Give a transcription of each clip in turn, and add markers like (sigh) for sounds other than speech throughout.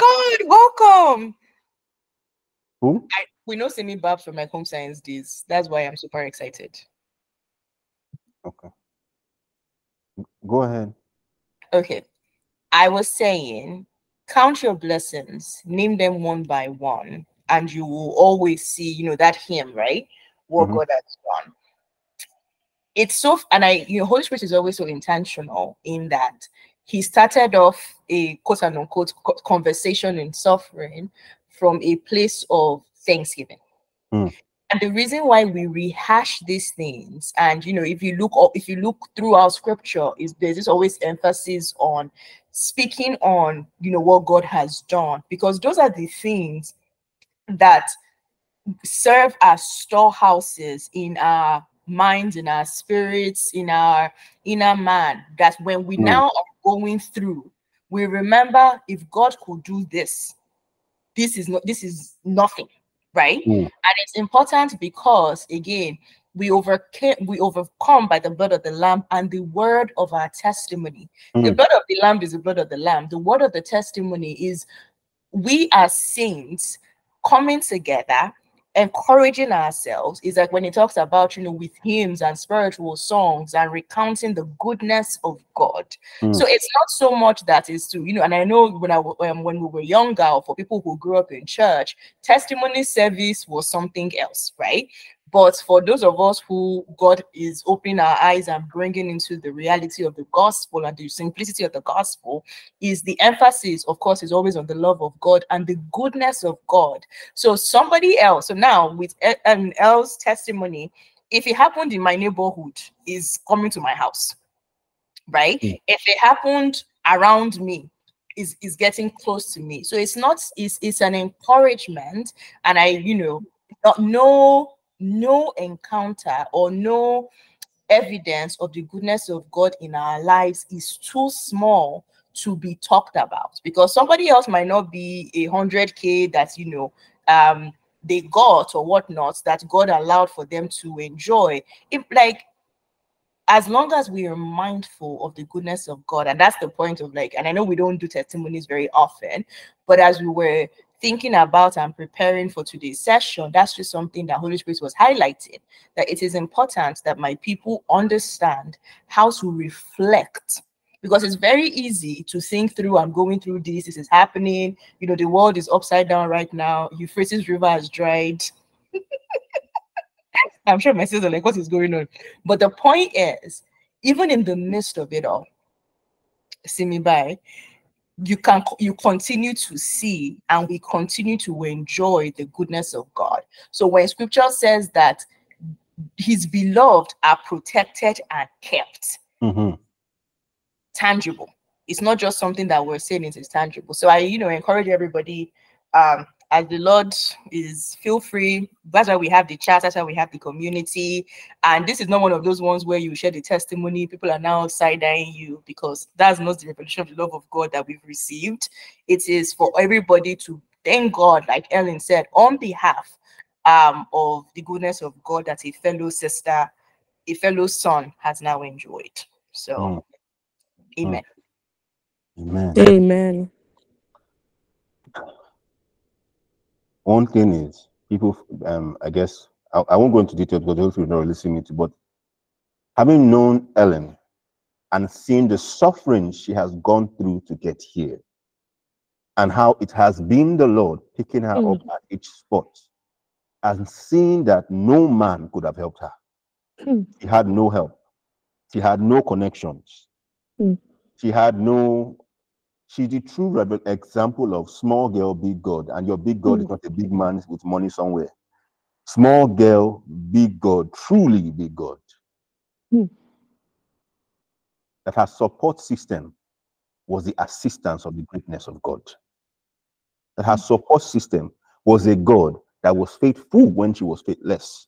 my god, welcome. Who? I, we know Simi Babs from my home science days. That's why I'm super excited. Okay. Go ahead. Okay. I was saying, count your blessings, name them one by one, and you will always see, you know, that hymn, right? What Mhm. God has done. It's so, and I, you know, Holy Spirit is always so intentional in that he started off a quote and unquote conversation in suffering from a place of thanksgiving. Mm. And the reason why we rehash these things, and you know, if you look if you look throughout scripture, is there's this always emphasis on speaking on you know what God has done, because those are the things that serve as storehouses in our minds, in our spirits, in our inner man. That when we Mm. now going through, we remember if God could do this, this is not this is nothing, right? Mm. And it's important because again, we overcame we overcome by the blood of the lamb and the word of our testimony. The Mm. blood of the lamb is the blood of the lamb. The word of the testimony is we as saints coming together encouraging ourselves is like when he talks about you know with hymns and spiritual songs and recounting the goodness of god Mm. so it's not so much that is to you know and i know when i um, when we were younger or for people who grew up in church testimony service was something else right but for those of us who God is opening our eyes and bringing into the reality of the gospel and the simplicity of the gospel, is the emphasis, of course, is always on the love of God and the goodness of God. So somebody else, so now with an else testimony, if it happened in my neighborhood, is coming to my house, right? Mm. If it happened around me, is is getting close to me. So it's not, it's it's an encouragement, and I, you know, not no no encounter or no evidence of the goodness of God in our lives is too small to be talked about because somebody else might not be a hundred k that you know um they got or whatnot that God allowed for them to enjoy. If like as long as we are mindful of the goodness of God, and that's the point of like, and I know we don't do testimonies very often, but as we were thinking about and preparing for today's session, that's just something that Holy Spirit was highlighting that it is important that my people understand how to reflect. Because it's very easy to think through, I'm going through this, this is happening, you know, the world is upside down right now, Euphrates River has dried. (laughs) I'm sure my sisters are like, what is going on? But the point is, even in the midst of it all, see me by, you can you continue to see and we continue to enjoy the goodness of God. So when scripture says that his beloved are protected and kept, Mhm. tangible. It's not just something that we're saying it is tangible. So I, you know, encourage everybody um as the Lord is feel free. That's why we have the chat, that's why we have the community. And this is not one of those ones where you share the testimony, people are now side-eyeing you because that's not the revelation of the love of God that we've received. It is for everybody to thank God, like Ellen said, on behalf um of the goodness of God that a fellow sister, a fellow son has now enjoyed. So Mm. amen. Amen. Amen. One thing is, people, um, I guess, I, I won't go into detail because those who are not listening to, but having known Ellen and seeing the suffering she has gone through to get here, and how it has been the Lord picking her Mm. up at each spot, and seeing that no man could have helped her. Mm. She had no help. She had no connections. Mm. She had no. She's the true rebel example of small girl, big God, and your big God is Mm. not a big man with money somewhere. Small girl, big God, truly big God. Mm. That her support system was the assistance of the greatness of God. That her support system was a God that was faithful when she was faithless.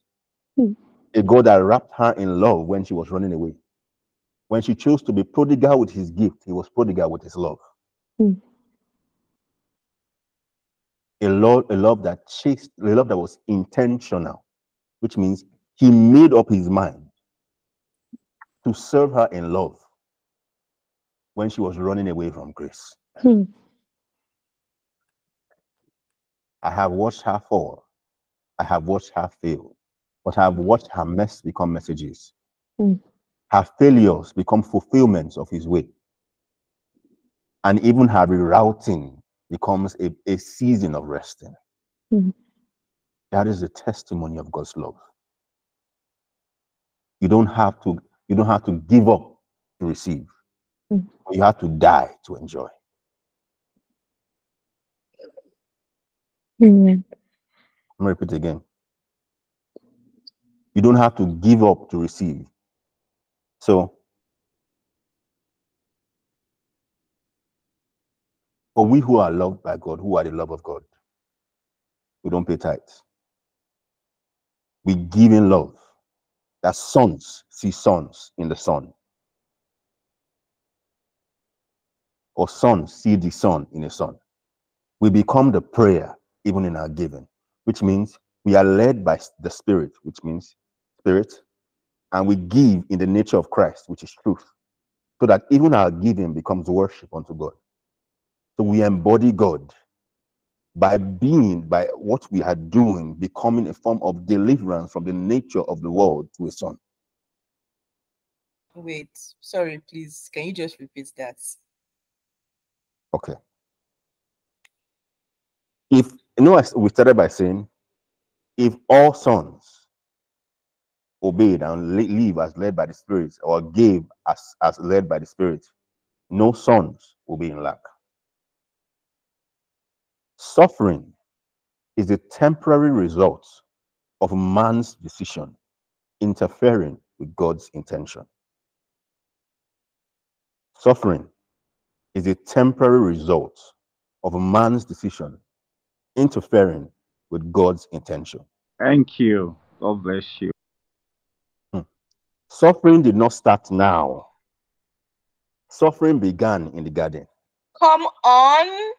Mm. A God that wrapped her in love when she was running away. When she chose to be prodigal with his gift, he was prodigal with his love. Mm. A love, a love that chased, a love that was intentional, which means he made up his mind to serve her in love when she was running away from grace. Hmm. I have watched her fall. I have watched her fail. But I have watched her mess become messages. Mm. Her failures become fulfillments of his way. And even her rerouting becomes a, a season of resting. Mm. That is the testimony of God's love. You don't have to, you don't have to give up to receive. Mm. You have to die to enjoy. Let me repeat again. You don't have to give up to receive. So, for we who are loved by God, who are the love of God, we don't pay tithes. We give in love. That sons see sons in the Son. Or sons see the Son in the Son. We become the prayer even in our giving, which means we are led by the Spirit, which means Spirit, and we give in the nature of Christ, which is truth, so that even our giving becomes worship unto God. So we embody God by being, by what we are doing, becoming a form of deliverance from the nature of the world to a son. Wait, sorry, please. Can you just repeat that? Okay. If you know, we started by saying, if all sons obeyed and live as led by the Spirit, or gave as as led by the Spirit, no sons will be in lack. Suffering is a temporary result of man's decision interfering with God's intention. Suffering is a temporary result of a man's decision interfering with God's intention. Thank you. God bless you. Hmm. Suffering did not start now. Suffering began in the garden. Come on.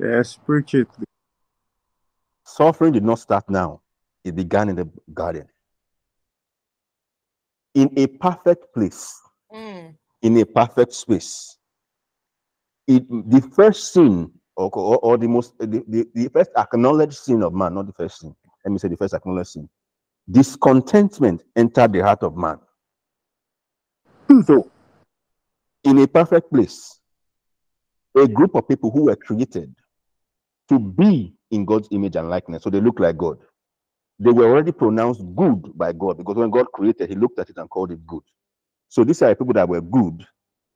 Yes, preach it. Suffering did not start now. It began in the garden. In a perfect place, Mm, in a perfect space. It the first sin or, or, or the most the, the, the first acknowledged sin of man, not the first sin. Let me say the first acknowledged sin. Discontentment entered the heart of man. So, in a perfect place, a group of people who were created to be in God's image and likeness, so they look like God. They were already pronounced good by God because when God created, He looked at it and called it good. So these are people that were good,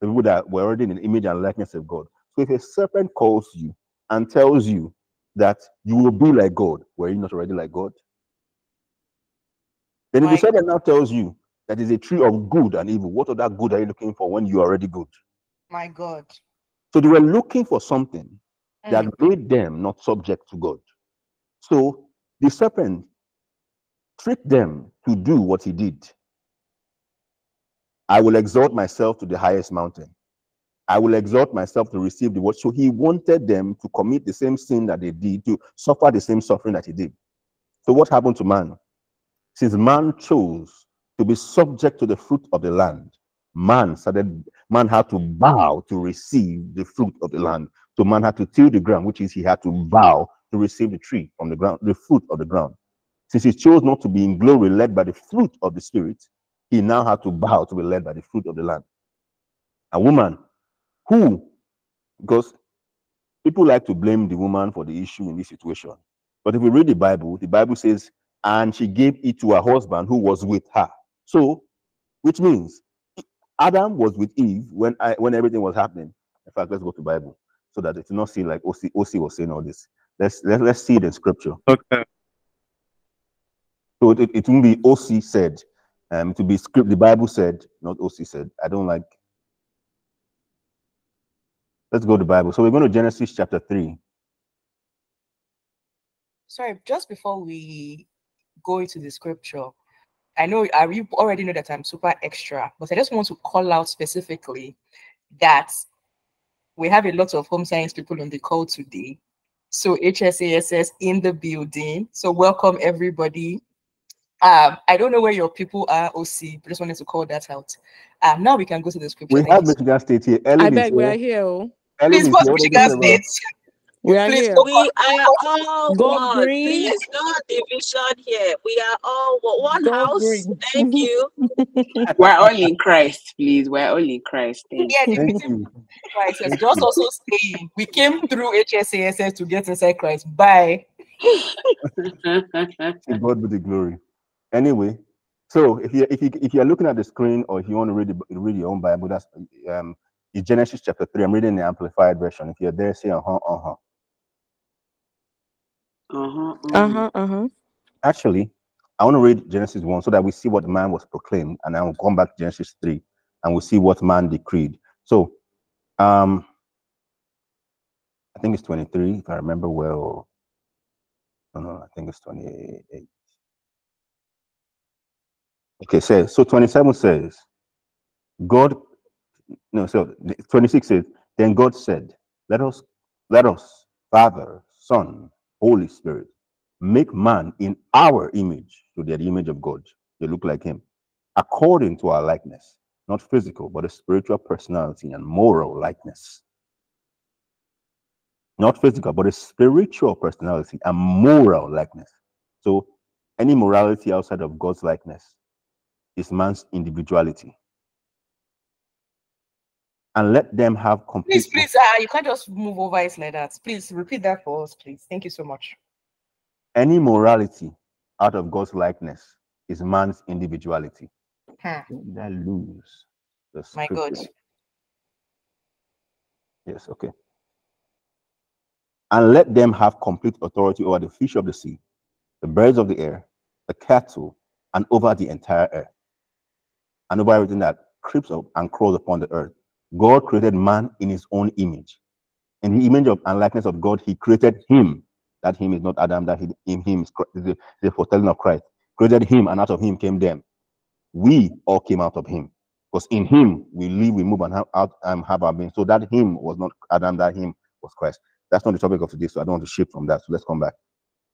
people that were already in the image and likeness of God. So if a serpent calls you and tells you that you will be like God, were you not already like God? Then if the serpent now tells you that is a tree of good and evil, what other good are you looking for when you are already good? my God. So they were looking for something that made them not subject to God. So the serpent tricked them to do what he did. I will exalt myself to the highest mountain. I will exalt myself to receive the word. So he wanted them to commit the same sin that they did, to suffer the same suffering that he did. So what happened to man? Since man chose to be subject to the fruit of the land, man started, man had to bow to receive the fruit of the land. So man had to till the ground, which is he had to bow to receive the tree from the ground, the fruit of the ground. Since he chose not to be in glory led by the fruit of the spirit, he now had to bow to be led by the fruit of the land. A woman who, because people like to blame the woman for the issue in this situation. But if we read the Bible, the Bible says, and she gave it to her husband who was with her. So, which means Adam was with Eve when I when everything was happening. In fact, let's go to Bible so that it's not seen like OC, OC was saying all this. Let's let, let's see it in scripture. Okay. So it, it won't be OC said, um, to be script. The Bible said, not OC said. I don't like. Let's go to Bible. So we're going to Genesis chapter three. sorry, just before we go into the scripture, I know I you already know that I'm super extra, but I just want to call out specifically that we have a lot of home science people on the call today. So HSASS in the building. So welcome everybody. Um, I don't know where your people are, OC, but just wanted to call that out. Um, now we can go to the scripture. We have. Michigan State here. I Ellen is beg, we are here. here. oh. Ellen Please post here. What do you Michigan State. We are Please here. We are all Go one. green. Please, no division here. We are all one, one Go house. green. Thank you. (laughs) We're all in Christ, please. We're all in Christ. Thank Yeah, the you. Christ. Thank Just you. also saying we came through HSASS to get inside Christ. Bye. you. (laughs) To God be the glory. Anyway, so if you if you if you're looking at the screen or if you want to read the, read your own Bible, that's um it's Genesis chapter three. I'm reading the amplified version. If you're there, say uh-huh, uh-huh. uh-huh, Uh huh. Uh huh. Uh-huh. Uh-huh. Actually, I want to read Genesis 1 so that we see what man was proclaimed, and I will come back to Genesis 3 and we will see what man decreed. So, um, I think it's 23, if I remember well. No, no, I think it's 28. Okay, so, so 27 says, God, no, so 26 says, then God said, let us, let us, Father, Son, Holy Spirit, make man in our image, so they're the image of God. They look like him, according to our likeness, not physical, but a spiritual personality and moral likeness. Not physical, but a spiritual personality and moral likeness. So, any morality outside of God's likeness is man's individuality. And let them have complete. Please, please, uh, you can't just move over it like that. Please repeat that for us, please. Thank you so much. Any morality out of God's likeness is man's individuality. Hmm. Did I lose the My God. Yes, okay. And let them have complete authority over the fish of the sea, the birds of the air, the cattle, and over the entire earth, and over everything that creeps up and crawls upon the earth. God created man in his own image. In the image of and likeness of God, he created him. That him is not Adam, that he, in him is the, the foretelling of Christ. Created him, and out of him came them. We all came out of him. Because in him we live, we move, and have out and have our being. So that him was not Adam, that him was Christ. That's not the topic of today, so I don't want to shift from that. So let's come back.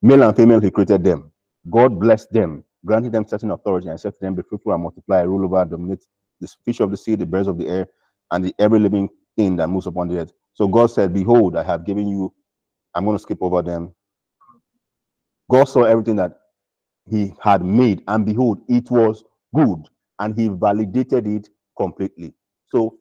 Male and female, he created them. God blessed them, granted them certain authority, and said to them, Be fruitful and multiply, rule over, dominate the fish of the sea, the birds of the air, and the every living thing that moves upon the earth. So God said, Behold, I have given you, I'm going to skip over them. God saw everything that he had made, and behold, it was good, and he validated it completely. So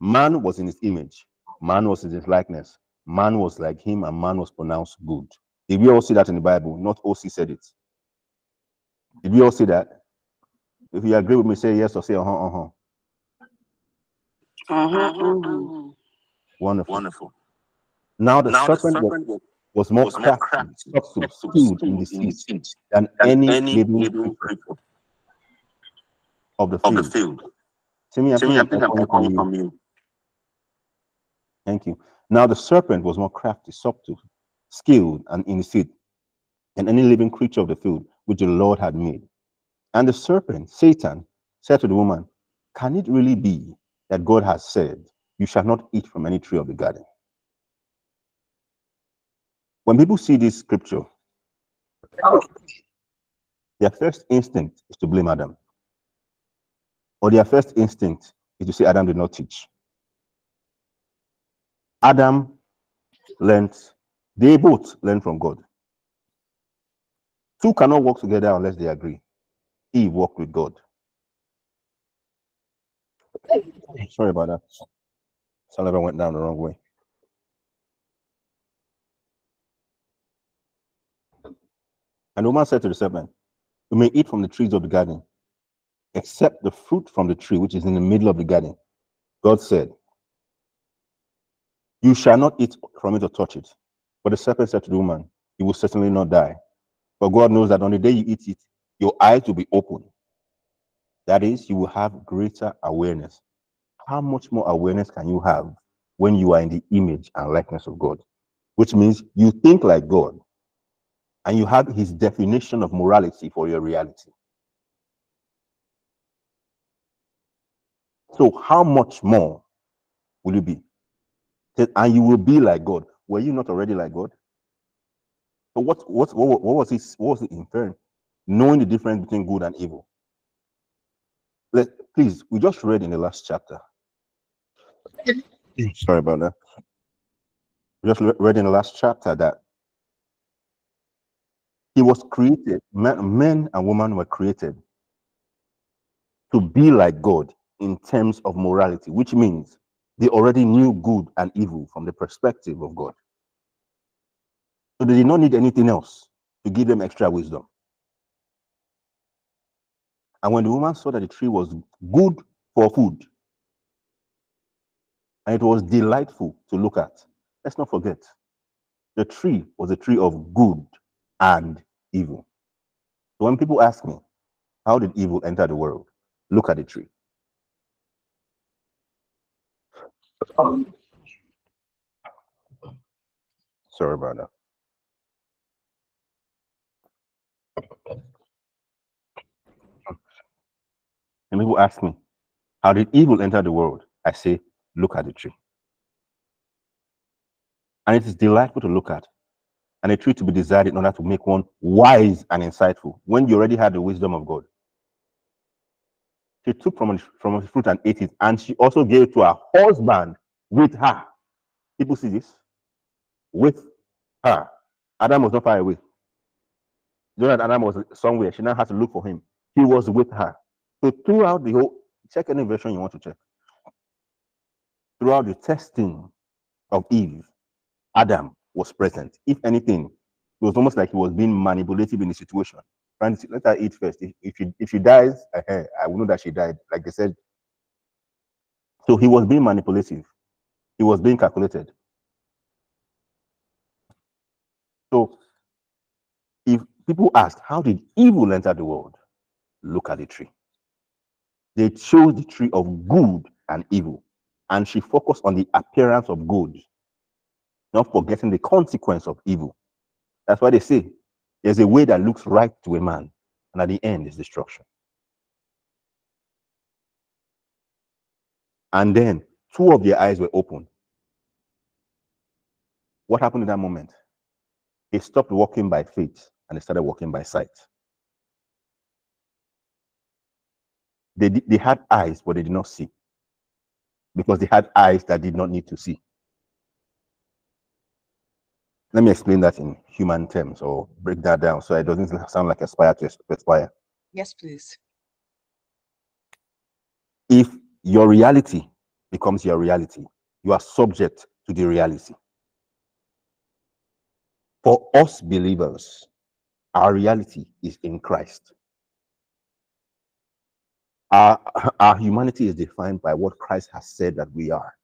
man was in his image, man was in his likeness, man was like him, and man was pronounced good. Did we all see that in the Bible? Not OC said it. Did we all see that? If you agree with me, say yes or say uh-huh, uh-huh. Uh-huh, uh-huh. Wonderful. Wonderful. Now the serpent was, was more crafty, subtle, skilled in deceit than any living creature of the field. Timmy, I think I'm calling from you. Thank you. Now the serpent was more crafty, subtle, skilled, and in deceit than any living creature of the field which the Lord had made. And the serpent, Satan, said to the woman, Can it really be that God has said, You shall not eat from any tree of the garden? When people see this scripture, their first instinct is to blame Adam. Or their first instinct is to say Adam did not teach. Adam learned, they both learned from God. Two cannot work together unless they agree. Eve walked with God. Sorry about that. Saliva went down the wrong way. And the woman said to the serpent, You may eat from the trees of the garden, except the fruit from the tree which is in the middle of the garden. God said, You shall not eat from it or touch it. But the serpent said to the woman, You will certainly not die. For God knows that on the day you eat it, your eyes will be open. That is, you will have greater awareness. How much more awareness can you have when you are in the image and likeness of God? Which means you think like God and you have his definition of morality for your reality. So, how much more will you be? And you will be like God. Were you not already like God? But what what what, what was it? What was it inferring? Knowing the difference between good and evil. Let please, we just read in the last chapter. Sorry about that. We just read in the last chapter that he was created, men, men and women were created to be like God in terms of morality, which means they already knew good and evil from the perspective of God. So they did not need anything else to give them extra wisdom. And when the woman saw that the tree was good for food and it was delightful to look at, let's not forget the tree was a tree of good and evil. So when people ask me, how did evil enter the world? Look at the tree. Sorry about that. And people ask me, how did evil enter the world? I say, look at the tree. And it is delightful to look at, and a tree to be desired in order to make one wise and insightful when you already had the wisdom of God. She took from from fruit and ate it, and she also gave to her husband with her. People see this? With her. Adam was not far away. You know that Adam was somewhere. She now had to look for him. He was with her. So throughout the whole, check any version you want to check. Throughout the testing of Eve, Adam was present. If anything, it was almost like he was being manipulative in the situation. Trying to let her eat first. If, if she if she dies, uh, I will know that she died. Like they said. So he was being manipulative. He was being calculated. So if people ask, how did evil enter the world? Look at the tree. They chose the tree of good and evil, and she focused on the appearance of good, not forgetting the consequence of evil. That's why they say there's a way that looks right to a man, and at the end is destruction. And then two of their eyes were opened. What happened in that moment? They stopped walking by faith and they started walking by sight. They, they had eyes, but they did not see because they had eyes that did not need to see. Let me explain that in human terms or break that down so it doesn't sound like aspire to aspire. Yes, please. If your reality becomes your reality, you are subject to the reality. For us believers, our reality is in Christ. Our, our humanity is defined by what Christ has said that we are.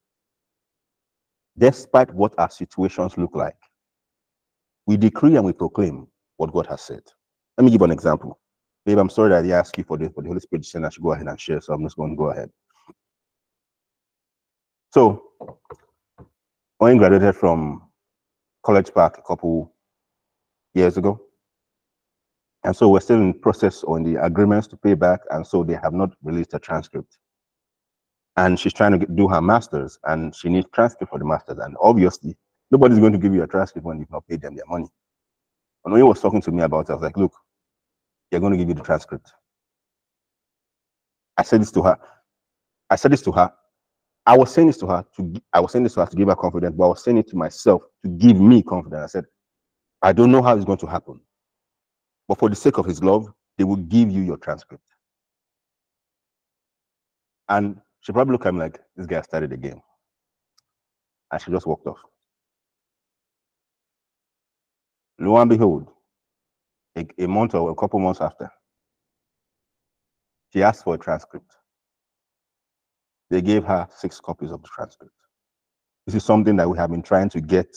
Despite what our situations look like, we decree and we proclaim what God has said. Let me give an example. Babe, I'm sorry that I asked you for the, for the Holy Spirit said I should go ahead and share, so I'm just going to go ahead. So, when I graduated from College Park a couple years ago, and so we're still in process on the agreements to pay back, and so they have not released a transcript. And she's trying to get, do her masters, and she needs transcript for the masters. And obviously, nobody's going to give you a transcript when you've not paid them their money. And when he was talking to me about it, I was like, look, they're going to give you the transcript. I said this to her. I said this to her. I was saying this to her to I was saying this to her to give her confidence, but I was saying it to myself to give me confidence. I said, I don't know how it's going to happen, but for the sake of his love, they will give you your transcript. And she probably looked at me like, this guy started the game. And she just walked off. Lo and behold, a, a month or a couple months after, she asked for a transcript. They gave her six copies of the transcript. This is something that we have been trying to get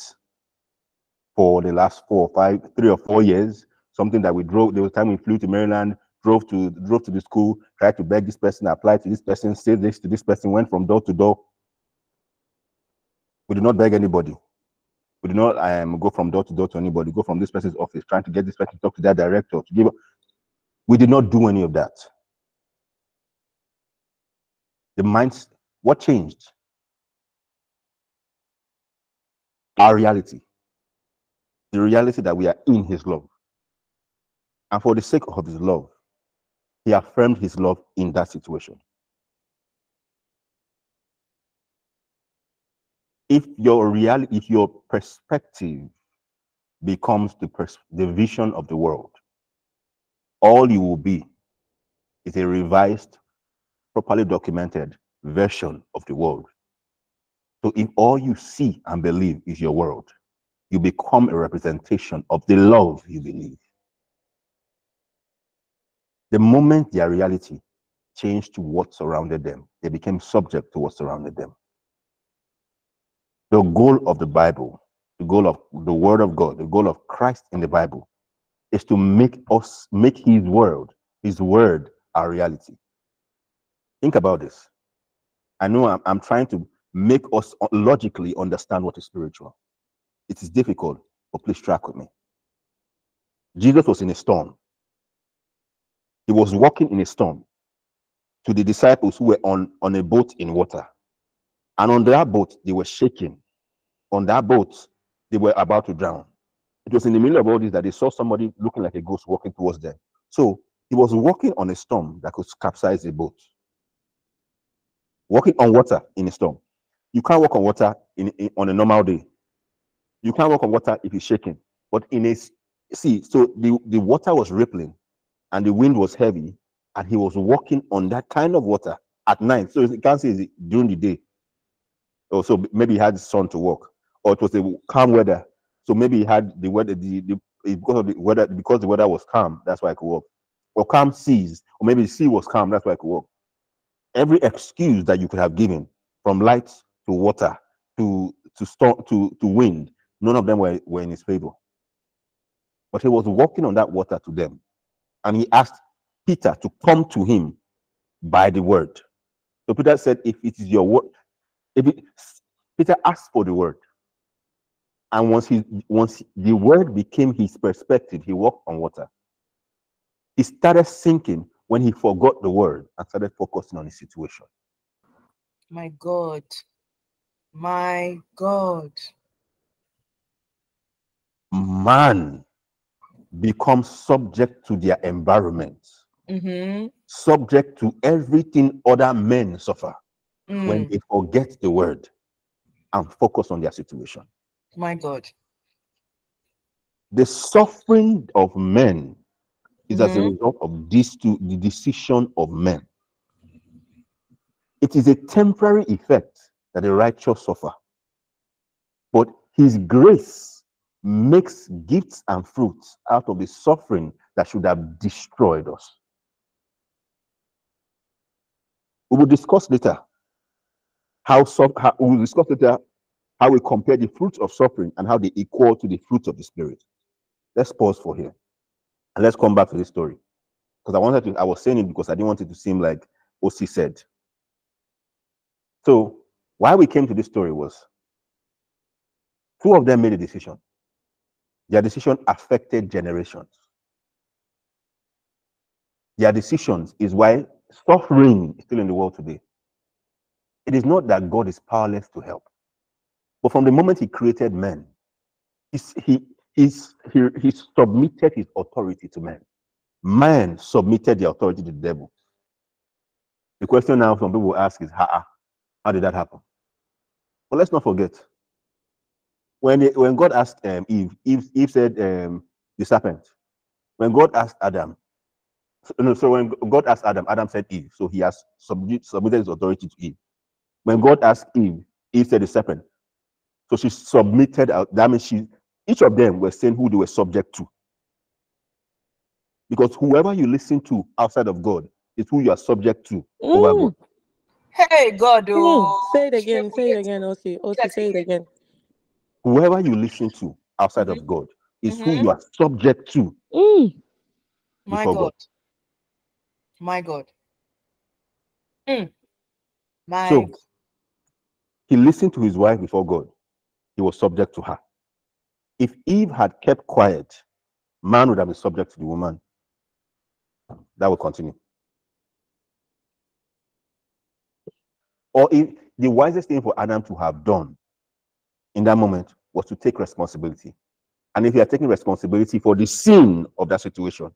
for the last four or five, three or four years. Something that we drove. There was time we flew to Maryland, drove to drove to the school, tried to beg this person, apply to this person, say this to this person, went from door to door. We did not beg anybody. We did not um, go from door to door to anybody. Go from this person's office, trying to get this person to talk to their director to give. We did not do any of that. The minds. What changed? Our reality. The reality that we are in His love. And for the sake of His love, He affirmed His love in that situation. if your reality, if your perspective becomes the, pers- the vision of the world, all you will be is a revised, properly documented version of the world. So if all you see and believe is your world, you become a representation of the love you believe. The moment their reality changed to what surrounded them, they became subject to what surrounded them. The goal of the Bible, the goal of the Word of God, the goal of Christ in the Bible is to make us, make His world, His Word, our reality. Think about this. I know I'm, I'm trying to make us logically understand what is spiritual. It is difficult, but please track with me. Jesus was in a storm. He was walking in a storm to the disciples who were on, on a boat in water. And on that boat, they were shaking. On that boat, they were about to drown. It was in the middle of all this that they saw somebody looking like a ghost walking towards them. So he was walking on a storm that could capsize the boat. Walking on water in a storm. You can't walk on water in, in on a normal day. You can't walk on water if it's shaking. But in a see, so the, the water was rippling and the wind was heavy, and he was walking on that kind of water at night. So you can't say during the day. Or so maybe he had sun to walk, or it was a calm weather. So maybe he had the weather, the, the because of the weather, because the weather was calm, that's why I could walk. Or calm seas, or maybe the sea was calm, that's why I could walk. Every excuse that you could have given, from light to water to to storm to, to wind, none of them were, were in his favor. But he was walking on that water to them. And he asked Peter to come to him by the word. So Peter said, If it is your word, if it, Peter asked for the word. And once he once the word became his perspective, he walked on water. He started sinking when he forgot the word and started focusing on his situation. My God. My God. Man becomes subject to their environment, Mm-hmm. subject to everything other men suffer when Mm, they forget the word and focus on their situation. my God. The suffering of men is as a Mhm. result of these two, the decision of men. It is a temporary effect that the righteous suffer. But his grace makes gifts and fruits out of the suffering that should have destroyed us. We will discuss later how, how we will discuss later how we compare the fruits of suffering and how they equal to the fruits of the spirit. Let's pause for here and let's come back to this story. Because I wanted to, I was saying it because I didn't want it to seem like OC said. So, why we came to this story was two of them made a decision. Their decision affected generations. Their decisions is why suffering is still in the world today. It is not that God is powerless to help, but from the moment He created men, he's, he, he's, he, he submitted His authority to men. Man submitted the authority to the devil. The question now some people ask is, how did that happen? But let's not forget, when, it- when God asked um, Eve, Eve, Eve said, um, the serpent. When God asked Adam, so, no, so when God asked Adam, Adam said Eve. So he has submit, submitted his authority to Eve. When God asked Eve, Eve said the serpent. So she submitted. That means she, each of them were saying who they were subject to. Because whoever you listen to outside of God is who you are subject to over Mm, God. Hey, God. mm. Oh, Say it again. Say it again, OC. OC, say it again. Whoever you listen to outside of God is who Mhm. you are subject to Mm, My God. God. My God. Mm. My So God. he listened to his wife before God. He was subject to her. If Eve had kept quiet, man would have been subject to the woman. That will continue. Or if the wisest thing for Adam to have done in that moment was to take responsibility. And if he had taken responsibility for the sin of that situation,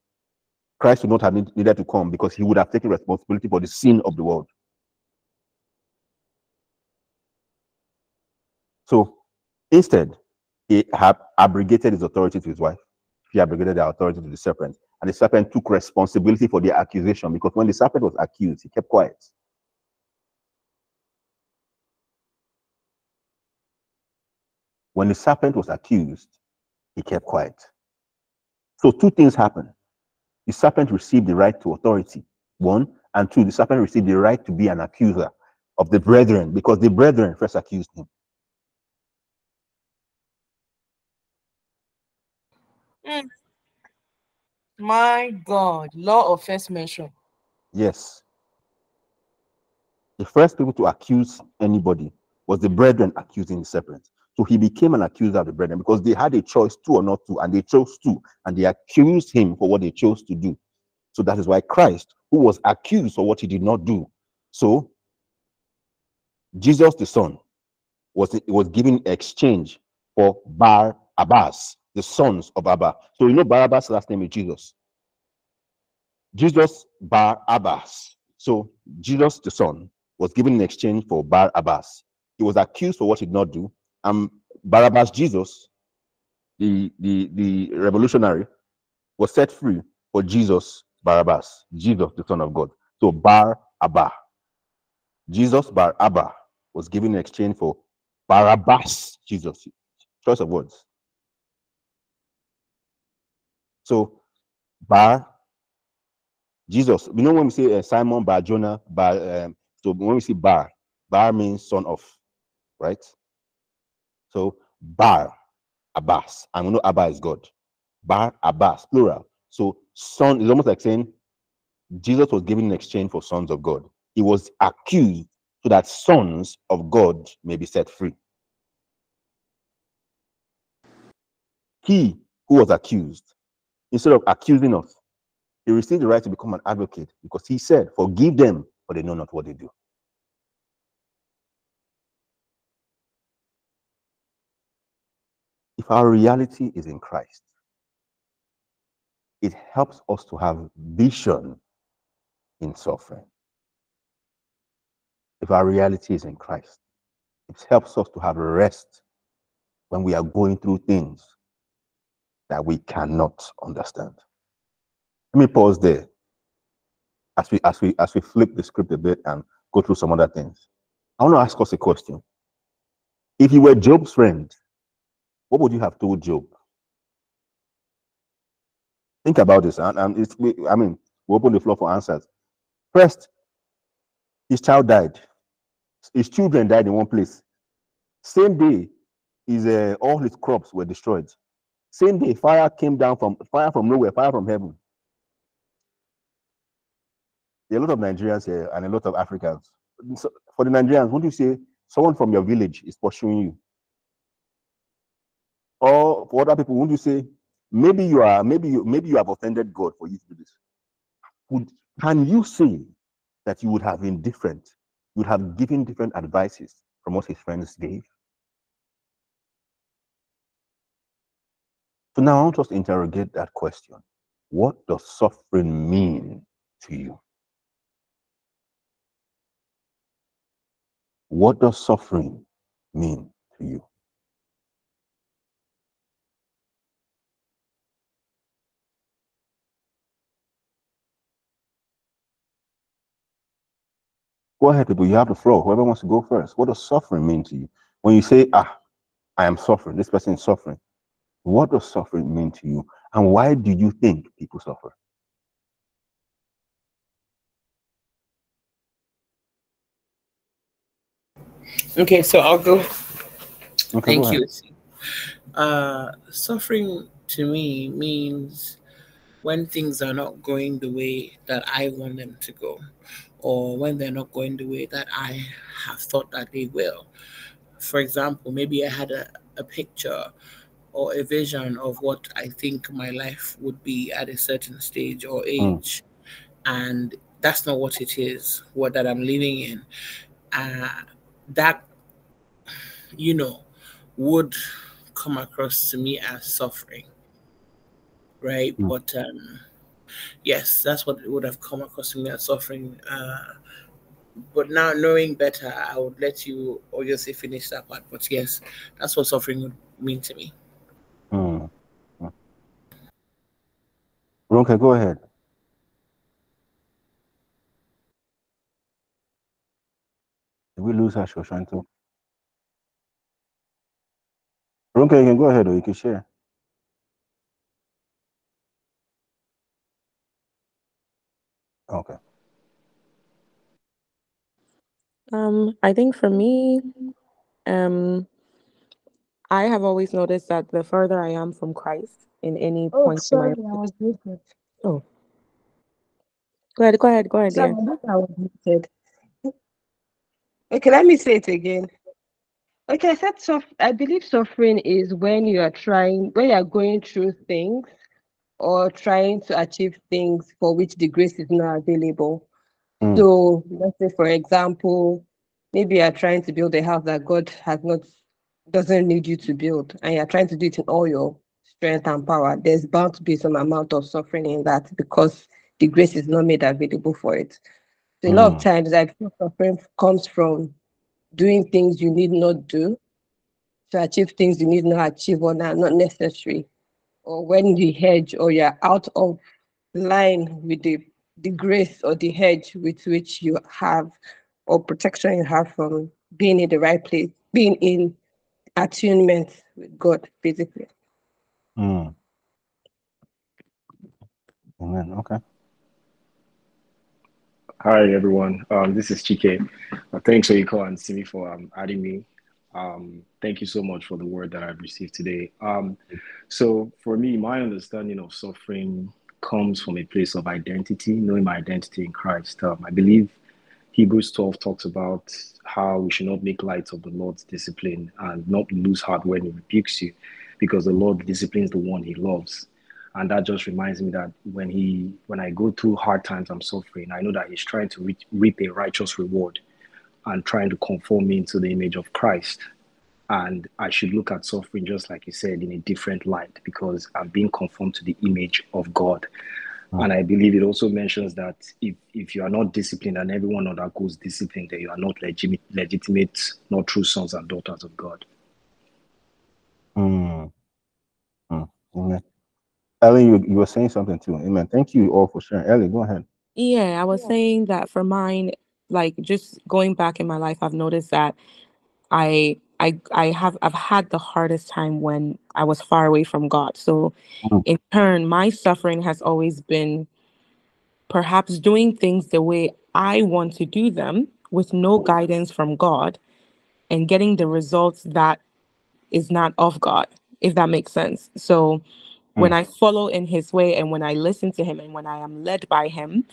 Christ would not have need- needed to come because he would have taken responsibility for the sin of the world. So instead, he had abrogated his authority to his wife. He abrogated the authority to the serpent. And the serpent took responsibility for the accusation because when the serpent was accused, he kept quiet. When the serpent was accused, he kept quiet. So two things happened. The serpent received the right to authority, one, and two, the serpent received the right to be an accuser of the brethren because the brethren first accused him. Mm. My God, law of first mention. Yes. The first people to accuse anybody was the brethren accusing the serpent. So he became an accuser of the brethren because they had a choice to or not to, and they chose to, and they accused him for what they chose to do. So that is why Christ, who was accused for what he did not do, so Jesus the Son was was given exchange for Bar Abbas, the sons of Abba. So you know Barabbas' last name is Jesus. Jesus Bar Abbas. So Jesus the Son was given in exchange for Bar Abbas. He was accused for what he did not do. And Barabbas Jesus, the, the, the revolutionary, was set free for Jesus Barabbas, Jesus the Son of God. So Bar Abba. Jesus Bar Abba was given in exchange for Barabbas Jesus. Choice of words. So Bar Jesus. You know when we say uh, Simon Bar Jonah Bar. Um, so when we see Bar, Bar means son of, right? So Bar Abbas, and we know Abba is God. Bar Abbas, plural. So son is almost like saying Jesus was given in exchange for sons of God. He was accused so that sons of God may be set free. He who was accused, instead of accusing us, he received the right to become an advocate because he said, Forgive them, for they know not what they do. If our reality is in Christ, it helps us to have vision in suffering. If our reality is in Christ, it helps us to have rest when we are going through things that we cannot understand. Let me pause there as we as we as we flip the script a bit and go through some other things. I want to ask us a question. If you were Job's friend, what would you have told Job? Think about this, and, and it's I mean, we open the floor for answers. First, his child died. His children died in one place. Same day, his uh, all his crops were destroyed. Same day, fire came down from fire from nowhere, fire from heaven. There are a lot of Nigerians here and a lot of Africans. So for the Nigerians, would you say someone from your village is pursuing you? Or for other people, would you say maybe you are maybe you maybe you have offended God for you to do this? Would can you say that you would have been different? You would have given different advices from what his friends gave? So now I want us to interrogate that question. What does suffering mean to you? What does suffering mean to you? Go ahead, people. You have the floor. Whoever wants to go first. What does suffering mean to you? When you say, ah, I am suffering, this person is suffering. What does suffering mean to you? And why do you think people suffer? Okay, so I'll go. Okay, Thank go you. Uh, suffering to me means when things are not going the way that I want them to go, or when they're not going the way that I have thought that they will. For example, maybe I had a, a picture or a vision of what I think my life would be at a certain stage or Mm. age, and that's not what it is, what that I'm living in. Uh, that, you know, would come across to me as suffering, right? Mm. But um, yes, that's what it would have come across to me as suffering. Uh, but now knowing better, I would let you obviously finish that part. But yes, that's what suffering would mean to me. Mm. Mm. Ronke, go ahead. Did we lose her, Shoshanto? Ronke, you can go ahead or you can share. Okay. Um, I think for me, um, I have always noticed that the further I am from Christ in any Oh, point in my sorry, I was muted. oh, go ahead, go ahead, go ahead, Sorry, dear. I thought I was muted. Okay, let me say it again. Okay, I said suff I believe suffering is when you are trying, when you are going through things or trying to achieve things for which the grace is not available. Mm. So let's say, for example, maybe you are trying to build a house that God has not doesn't need you to build, and you're trying to do it in all your strength and power. There's bound to be some amount of suffering in that because the grace is not made available for it. So a lot of Mm. times I feel suffering comes from doing things you need not do to achieve things you need not achieve or that are not necessary. Or when the hedge or you're out of line with the the grace or the hedge with which you have or protection you have from being in the right place, being in attunement with God, basically. Mm. Amen. Okay. Hi everyone, um, this is Chike. Uh, thanks Oyiko and Simi for um, adding me. Um, thank you so much for the word that I've received today. Um, so for me, my understanding of suffering comes from a place of identity, knowing my identity in Christ. Um, I believe Hebrews 12 talks about how we should not make light of the Lord's discipline and not lose heart when he rebukes you, because the Lord disciplines the one he loves. And that just reminds me that when he, when I go through hard times, I'm suffering. I know that he's trying to reach, reap a righteous reward and trying to conform me into the image of Christ. And I should look at suffering, just like you said, in a different light because I'm being conformed to the image of God. And I believe it also mentions that if, if you are not disciplined and everyone undergoes discipline, then you are not legitimate, legitimate, not true sons and daughters of God. Mm. Mm. Amen. Ellie, you, you were saying something too. Amen. Thank you all for sharing. Ellie, go ahead. Yeah, I was saying that for mine, like just going back in my life, I've noticed that I I I have I've had the hardest time when I was far away from God. So Mm. in turn, my suffering has always been perhaps doing things the way I want to do them with no guidance from God and getting the results that is not of God, if that makes sense. So when Mm. I follow in his way and when I listen to him and when I am led by him,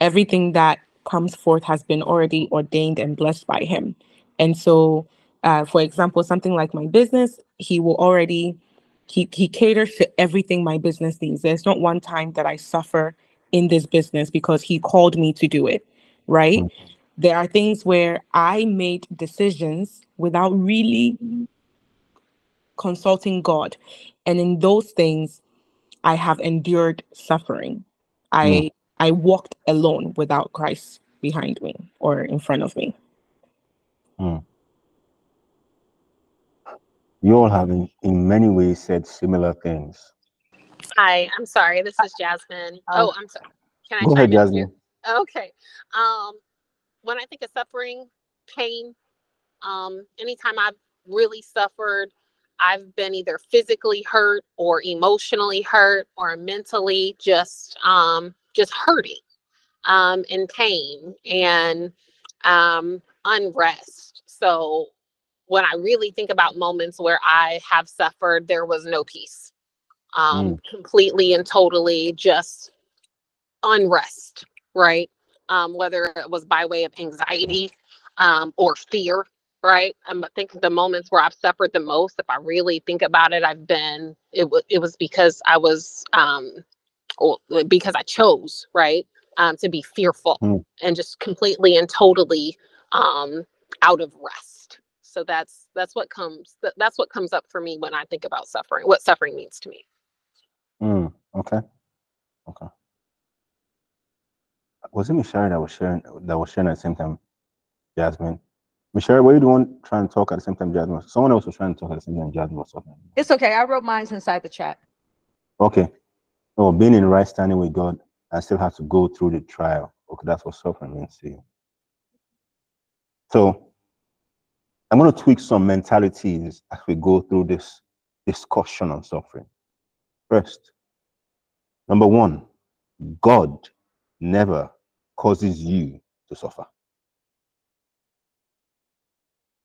everything that comes forth has been already ordained and blessed by him. And so, uh, for example, something like my business, he will already he he caters to everything my business needs. There's not one time that I suffer in this business because he called me to do it, right? Mm. There are things where I made decisions without really consulting God. And in those things, I have endured suffering. I I walked alone without Christ behind me or in front of me. Mm. You all have in, in many ways said similar things. Hi, I'm sorry. This is Jasmine. Oh, I'm sorry. Can I Go ahead, chime in here? Jasmine. Okay. Um, when I think of suffering, pain, um, anytime I've really suffered, I've been either physically hurt or emotionally hurt or mentally just um just hurting um in pain and um unrest. So when I really think about moments where I have suffered, there was no peace. Um completely and totally just unrest, right? Um, whether it was by way of anxiety um, or fear, right? I'm thinking the moments where I've suffered the most, if I really think about it, I've been it was it was because I was um, or because I chose, right, um, to be fearful Mm. and just completely and totally um, out of rest. So that's that's what comes that, that's what comes up for me when I think about suffering. What suffering means to me. Mm. Okay. Okay. Was it Michelle that was sharing that was sharing at the same time? Jasmine. Michelle, were you the one trying to talk at the same time, Jasmine? Someone else was trying to talk at the same time, Jasmine was talking. It's okay. I wrote mine inside the chat. Okay. So being in right standing with God, I still have to go through the trial. Okay, that's what suffering means to you. So I'm going to tweak some mentalities as we go through this discussion on suffering. First, number one, God never causes you to suffer.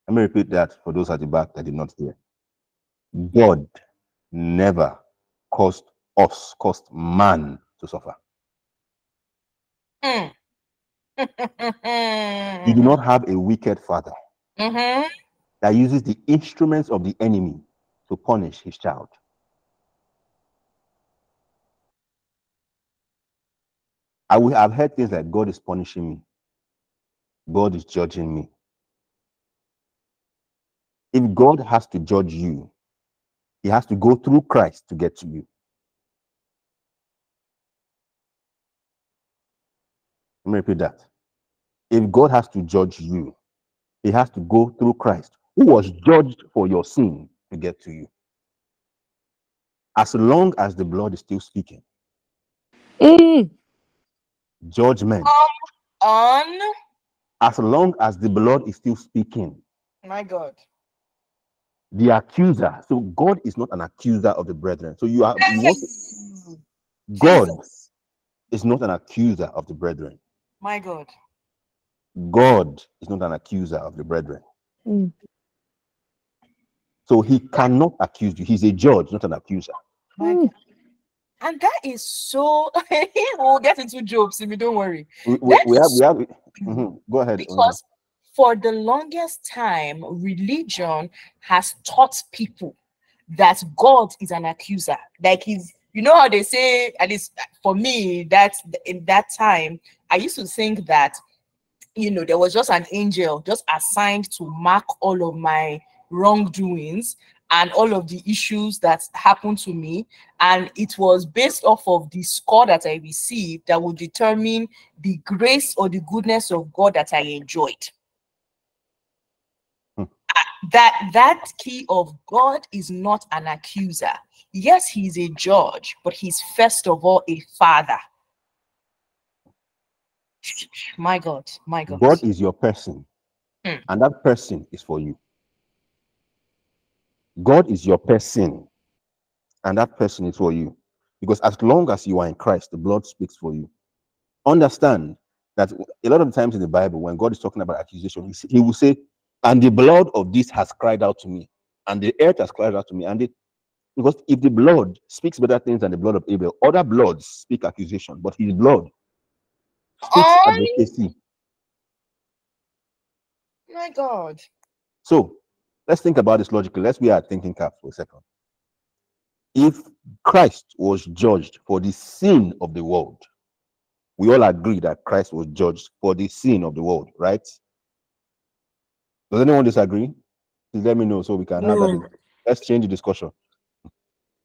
Let me repeat that for those at the back that did not hear. God never caused us, caused man to suffer. Mm. You do not have a wicked father Mhm. that uses the instruments of the enemy to punish his child. I will have heard things like God is punishing me, God is judging me. If God has to judge you, he has to go through Christ to get to you. Let me repeat that. If God has to judge you, he has to go through Christ, who was judged for your sin to get to you. As long as the blood is still speaking, Mm. judgment, On as long as the blood is still speaking, my God. the accuser. So God is not an accuser of the brethren. So you are you want to- God Jesus. is not an accuser of the brethren. My God. God is not an accuser of the brethren. Mm. So he cannot accuse you. He's a judge, not an accuser. My God. And that is so (laughs) we'll get into jokes if you don't worry. We, we, we have we have mhm. go ahead. Because for the longest time, religion has taught people that God is an accuser. Like he's, you know how they say, at least for me, that in that time, I used to think that, you know, there was just an angel just assigned to mark all of my wrongdoings and all of the issues that happened to me. And it was based off of the score that I received that would determine the grace or the goodness of God that I enjoyed hmm. ah, that that key of God is not an accuser. Yes, he's a judge, but he's first of all a father. My God, my God. God is your person, Hmm. and that person is for you. God is your person, and that person is for you. Because as long as you are in Christ, the blood speaks for you. Understand that a lot of times in the Bible, when God is talking about accusation, he, he will say, And the blood of this has cried out to me, and the earth has cried out to me. And it, because if the blood speaks better things than the blood of Abel, other bloods speak accusation, but his blood speaks Oh advocacy. my God. So let's think about this logically. Let's be at thinking cap for a second. If Christ was judged for the sin of the world, we all agree that Christ was judged for the sin of the world, right? Does anyone disagree? Please let me know so we can have that. No. in- Let's change the discussion.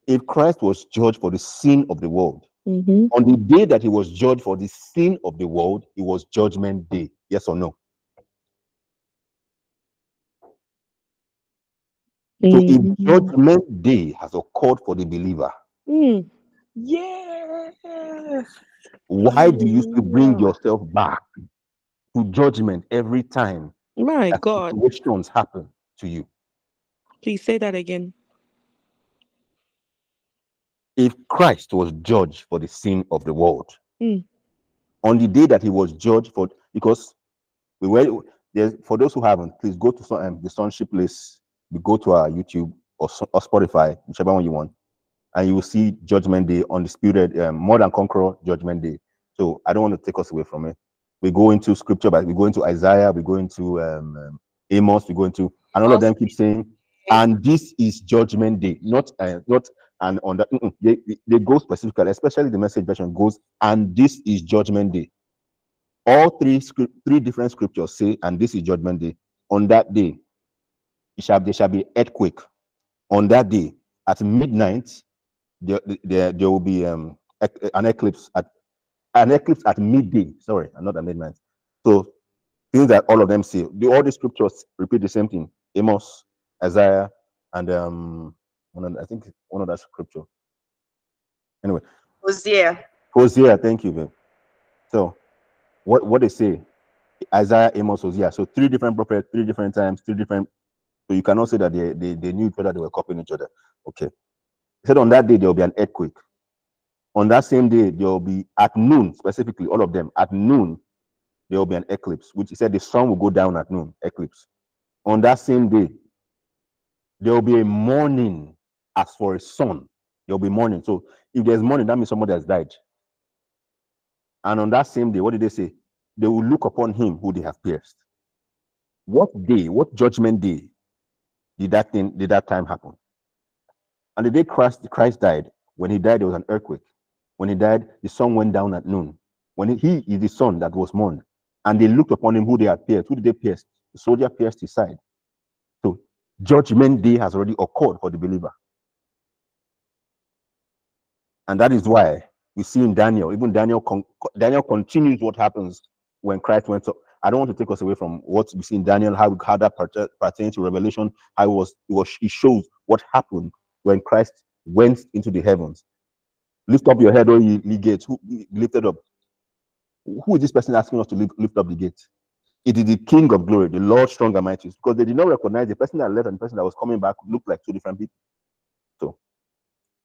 If Christ was judged for the sin of the world, Mm-hmm. on the day that he was judged for the sin of the world, it was judgment day. Yes or no? So if Mm-hmm. judgment day has occurred for the believer, Mm. Yes. why do you still bring yourself back to judgment every time My God. situations happen to you? Please say that again. If Christ was judged for the sin of the world, Mm. on the day that he was judged for, because we were for those who haven't, please go to some, um, the sonship list. We go to our YouTube or, or Spotify, whichever one you want, and you will see Judgment Day on disputed um, more than conqueror Judgment Day. So I don't want to take us away from it. We go into scripture, but we go into Isaiah, we go into um, um, Amos, we go into, and all of them keep saying, and this is Judgment Day, not uh, not and on that they, they go specifically, especially the message version goes, and this is Judgment Day. All three three different scriptures say, and this is Judgment Day. On that day, it shall there shall be earthquake. On that day, at midnight, there, there, there will be um an eclipse at an eclipse at midday. Sorry, not at midnight. So things that all of them say. The, all the scriptures repeat the same thing. Amos, Isaiah, and um, one of, I think one of that scripture. Anyway, Hosea. Hosea, thank you, babe. So, what what they say, Isaiah, Amos, Hosea. So three different prophets, three different times, three different. So you cannot say that they they, they knew each other, they were copying each other. Okay. He said on that day there will be an earthquake. On that same day there will be at noon, specifically all of them at noon, there will be an eclipse, which he said the sun will go down at noon. Eclipse. On that same day, there will be a mourning as for a son. There will be mourning. So if there's mourning, that means somebody has died. And on that same day, what did they say? They will look upon him who they have pierced. What day, what judgment day did that thing, did that time happen? And the day Christ, Christ died, when he died, there was an earthquake. When he died, the sun went down at noon. When he, he is the son that was mourned, and they looked upon him who they had pierced. Who did they pierce? The soldier pierced his side. So judgment day has already occurred for the believer. And that is why we see in Daniel, even Daniel, con- Daniel continues what happens when Christ went up. I don't want to take us away from what we see in Daniel, how, how that pertains to Revelation, how it was, it was, it shows what happened when Christ went into the heavens. Lift up your head, O ye, ye gates. Who lifted up? Who is this person asking us to lift, lift up the gate? It is the King of glory, the Lord strong and mighty. Because they did not recognize the person that left and the person that was coming back looked like two different people. So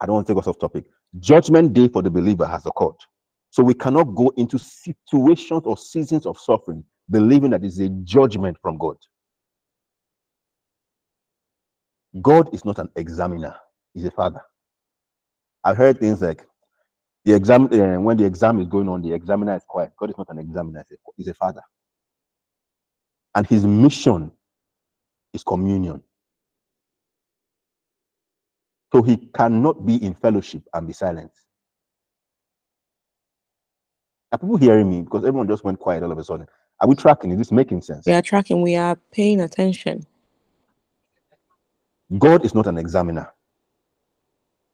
I don't want to take us off topic. Judgment day for the believer has occurred. So we cannot go into situations or seasons of suffering believing that it's a judgment from God. God is not an examiner, He's a father. I've heard things like the exam uh, when the exam is going on, the examiner is quiet. God is not an examiner, he's a father. And his mission is communion. So he cannot be in fellowship and be silent. Are people hearing me? Because everyone just went quiet all of a sudden. Are we tracking? Is this making sense? We are tracking, we are paying attention. God is not an examiner.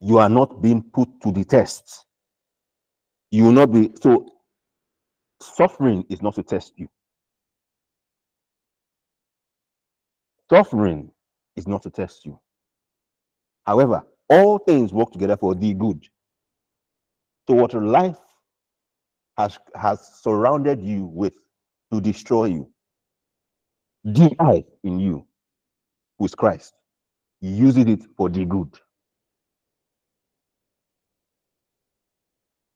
You are not being put to the test. You will not be so suffering is not to test you. Suffering is not to test you. However, all things work together for the good. So what life has, has surrounded you with to destroy you, the I in you, who is Christ, uses it for the good.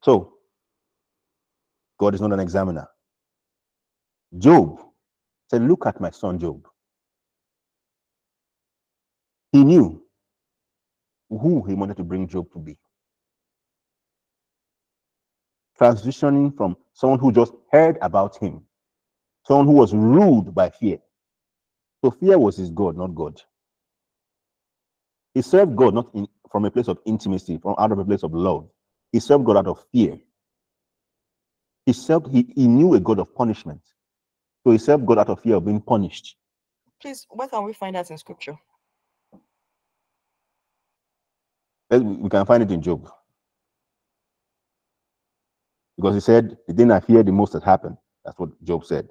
So, God is not an examiner. Job said, Look at my son Job. He knew who he wanted to bring Job to be. Transitioning from someone who just heard about him, someone who was ruled by fear. So fear was his God, not God. He served God not in, from a place of intimacy, from out of a place of love. He served God out of fear. He served, he, he knew a God of punishment. So he served God out of fear of being punished. Please, where can we find that in scripture? We can find it in Job. Because he said, the thing I fear the most has happened. That's what Job said.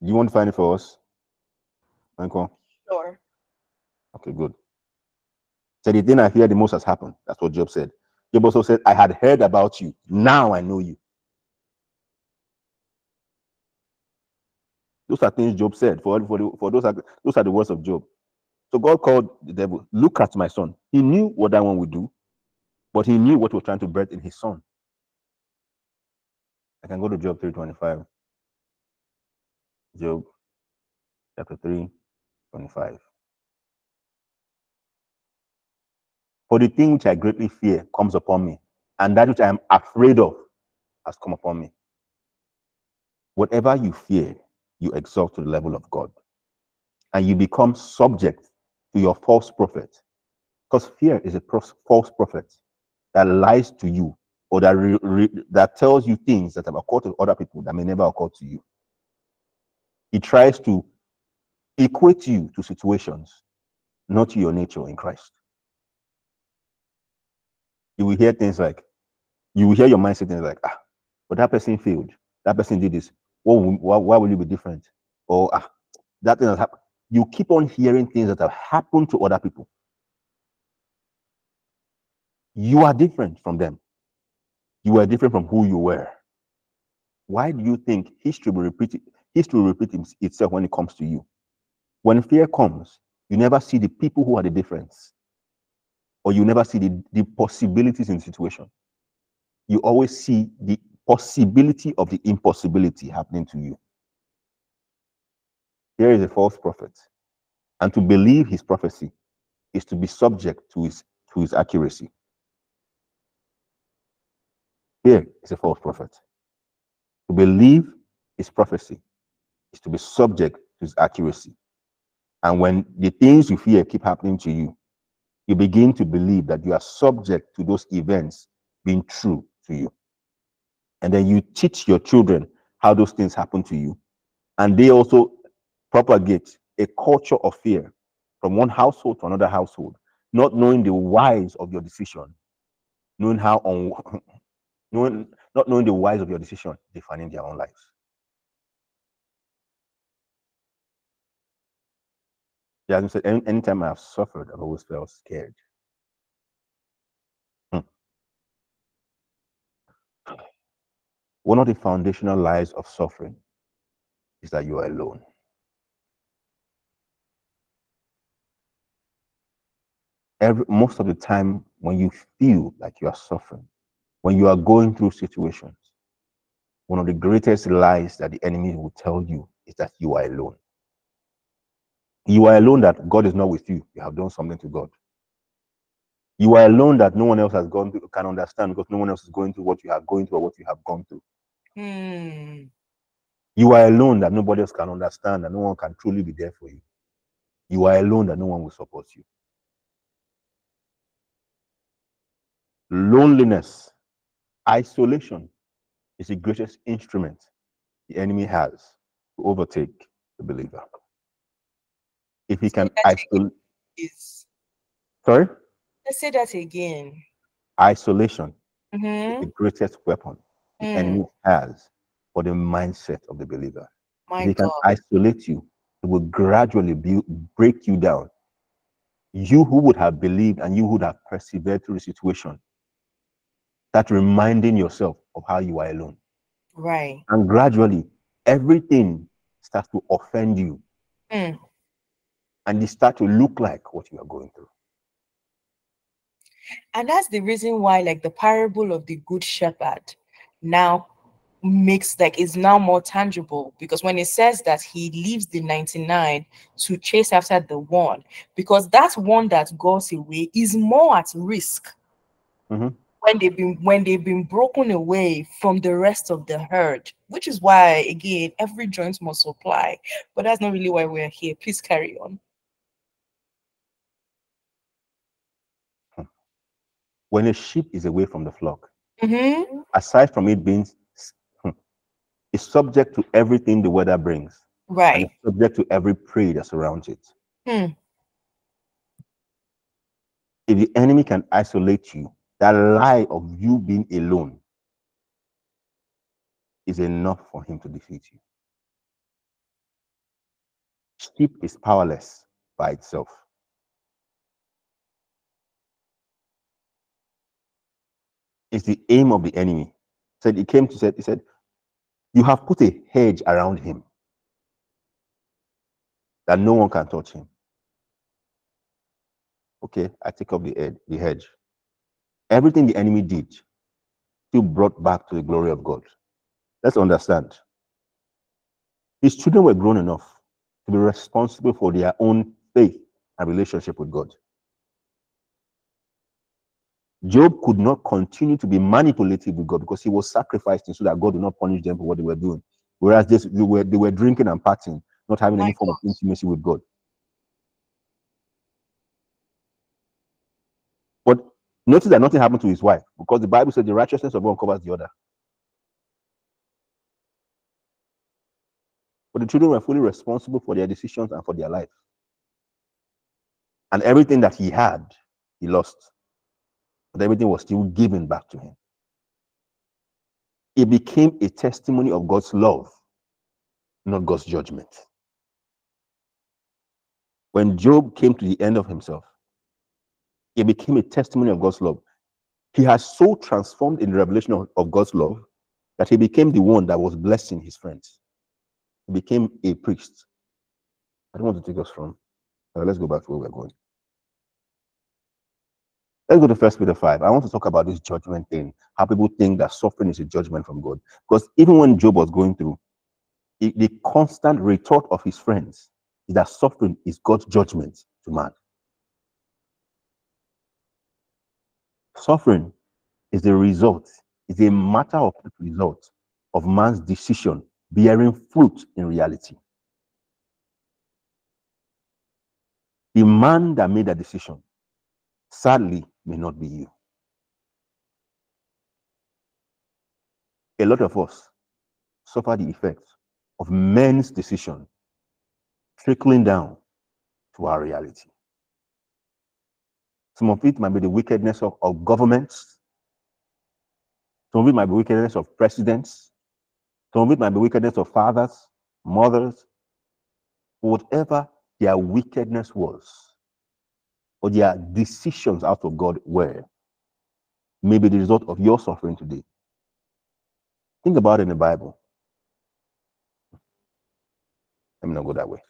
You want to find it for us? Uncle? Sure. Okay, good. So the thing I fear the most has happened. That's what Job said. Job also said, I had heard about you. Now I know you. Those are things Job said. For, for, the, for those, are, those are the words of Job. So God called the devil, look at my son. He knew what that one would do, but he knew what was trying to birth in his son. I can go to Job 325. Job chapter 3, 25. For the thing which I greatly fear comes upon me, and that which I am afraid of has come upon me. Whatever you fear, you exalt to the level of God. And you become subject to your false prophet. Because fear is a false prophet that lies to you or that, that tells you things that have occurred to other people that may never occur to you. He tries to equate you to situations, not to your nature in Christ. You will hear things like, you will hear your mind say things like, ah, but that person failed. That person did this. will- why, why will you be different? Or ah, that thing has happened. You keep on hearing things that have happened to other people. You are different from them. You are different from who you were. Why do you think history will repeat? History will repeat itself when it comes to you. When fear comes, you never see the people who are the difference, or you never see the, the possibilities in the situation. You always see the possibility of the impossibility happening to you. Here is a false prophet, and to believe his prophecy is to be subject to his to his accuracy. Here is a false prophet. To believe his prophecy is to be subject to his accuracy. And when the things you fear keep happening to you, you begin to believe that you are subject to those events being true to you. And then you teach your children how those things happen to you. And they also propagate a culture of fear from one household to another household, not knowing the whys of your decision, knowing how on (laughs) knowing not knowing the whys of your decision, defining their own lives. Yeah, said, any, anytime I've suffered, I've always felt scared. Hmm. One of the foundational lies of suffering is that you are alone. Every most of the time, when you feel like you are suffering, when you are going through situations, one of the greatest lies that the enemy will tell you is that you are alone. You are alone that God is not with you. You have done something to God. You are alone that no one else has gone through, can understand because no one else is going through what you are going through or what you have gone through. Hmm. You are alone that nobody else can understand and no one can truly be there for you. You are alone that no one will support you. Loneliness, isolation is the greatest instrument the enemy has to overtake the believer. If he can isolate, Is sorry, let's say that again. isolation is Mm-hmm. the greatest weapon the Mm. enemy has for the mindset of the believer. My if he can isolate you, it will gradually be, break you down. You who would have believed and you would have persevered through the situation, start reminding yourself of how you are alone. Right. And gradually, everything starts to offend you Mm. and it start to look like what you are going through. And that's the reason why, like the parable of the good shepherd now makes like is now more tangible because when it says that he leaves the 99 to chase after the one, because that one that goes away is more at risk Mhm. When they've been when they've been broken away from the rest of the herd, which is why again every joint must supply. But that's not really why we're here. Please carry on. When a sheep is away from the flock, Mhm. aside from it being hmm, it's subject to everything the weather brings, Right. subject to every prey that surrounds it. Hmm. If the enemy can isolate you, that lie of you being alone is enough for him to defeat you. Sheep is powerless by itself. It's the aim of the enemy. Said he came to said, he said, You have put a hedge around him that no one can touch him. Okay, I take up the the hedge. Everything the enemy did still brought back to the glory of God. Let's understand. His children were grown enough to be responsible for their own faith and relationship with God. Job could not continue to be manipulative with God because he was sacrificing so that God would not punish them for what they were doing. Whereas this, they, were, they were drinking and partying, not having any form of intimacy with God. But notice that nothing happened to his wife because the Bible said the righteousness of one covers the other. But the children were fully responsible for their decisions and for their life. And everything that he had, he lost. But everything was still given back to him. It became a testimony of God's love not God's judgment. When Job came to the end of himself, he became a testimony of God's love. He has so transformed in the revelation of, of God's love that he became the one that was blessing his friends. He became a priest. I don't want to take us from. Uh, let's go back to where we're going. Let's go to First Peter 5. I want to talk about this judgment thing, how people think that suffering is a judgment from God. Because even when Job was going through, the constant retort of his friends is that suffering is God's judgment to man. Suffering is the result, is a matter of the result of man's decision bearing fruit in reality. The man that made that decision, sadly, may not be you. A lot of us suffer the effects of men's decision trickling down to our reality. Some of it might be the wickedness of, of governments. Some of it might be wickedness of presidents. Some of it might be wickedness of fathers, mothers, whatever their wickedness was, or their decisions out of God were, may be the result of your suffering today. Think about it in the Bible. Let me not go that way.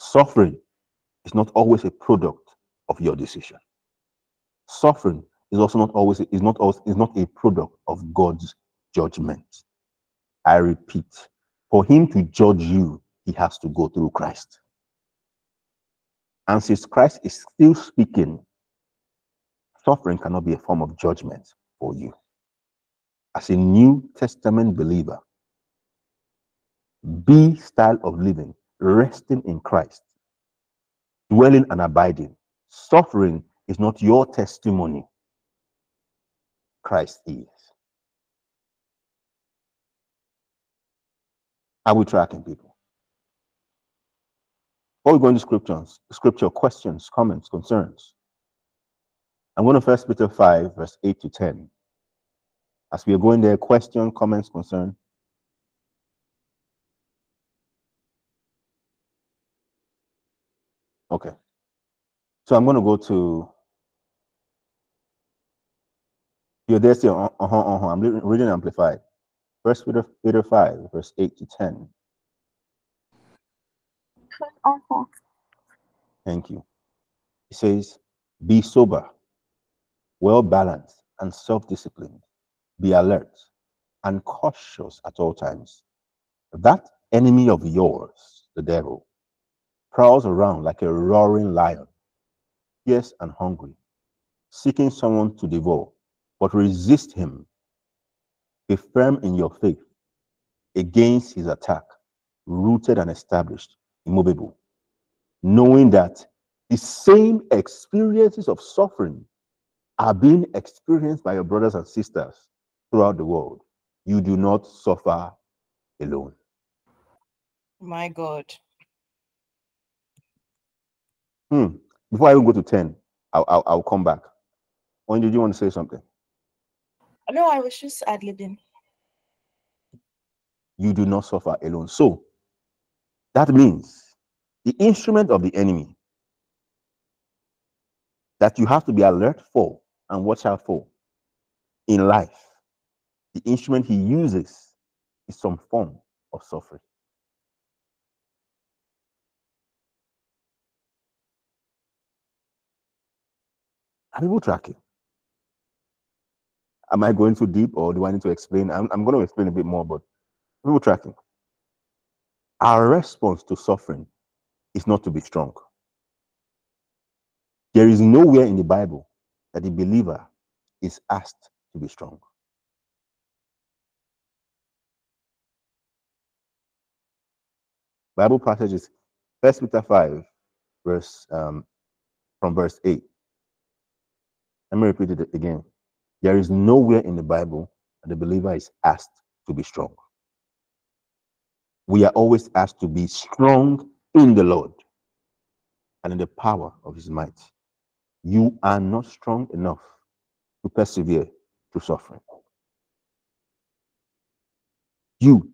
Suffering is not always a product of your decision. Suffering is also not always is not always is not a product of God's judgment. I repeat, for him to judge you, he has to go through Christ. And since Christ is still speaking, suffering cannot be a form of judgment for you. As a New Testament believer, be style of living, resting in Christ, dwelling and abiding. Suffering is not your testimony. Christ is. Are we tracking people? Before we go into scriptures, scripture questions, comments, concerns. I'm going to First Peter 5, verse 8 to 10. As we are going there, question, comments, concern. Okay. So I'm going to go to. You're there still. Uh huh. Uh huh. I'm reading amplified. First Peter, Peter 5, verse 8 to 10. Uh-huh. Thank you. It says, Be sober, well balanced, and self disciplined. Be alert and cautious at all times. That enemy of yours, the devil, prowls around like a roaring lion, fierce and hungry, seeking someone to devour, but resist him. Be firm in your faith against his attack, rooted and established, immovable, knowing that the same experiences of suffering are being experienced by your brothers and sisters throughout the world. You do not suffer alone. My God. Hmm. Before I even go to 10, I'll, I'll, I'll come back. When did you want to say something? No, I was just ad libbing. You do not suffer alone. So that means the instrument of the enemy that you have to be alert for and watch out for in life, the instrument he uses is some form of suffering. Are people tracking? Am I going too deep or do I need to explain? I'm, I'm going to explain a bit more, but people tracking. Our response to suffering is not to be strong. There is nowhere in the Bible that the believer is asked to be strong. Bible passages, First Peter 5, verse um, from verse 8. Let me repeat it again. There is nowhere in the Bible that the believer is asked to be strong. We are always asked to be strong in the Lord and in the power of his might. You are not strong enough to persevere through suffering. You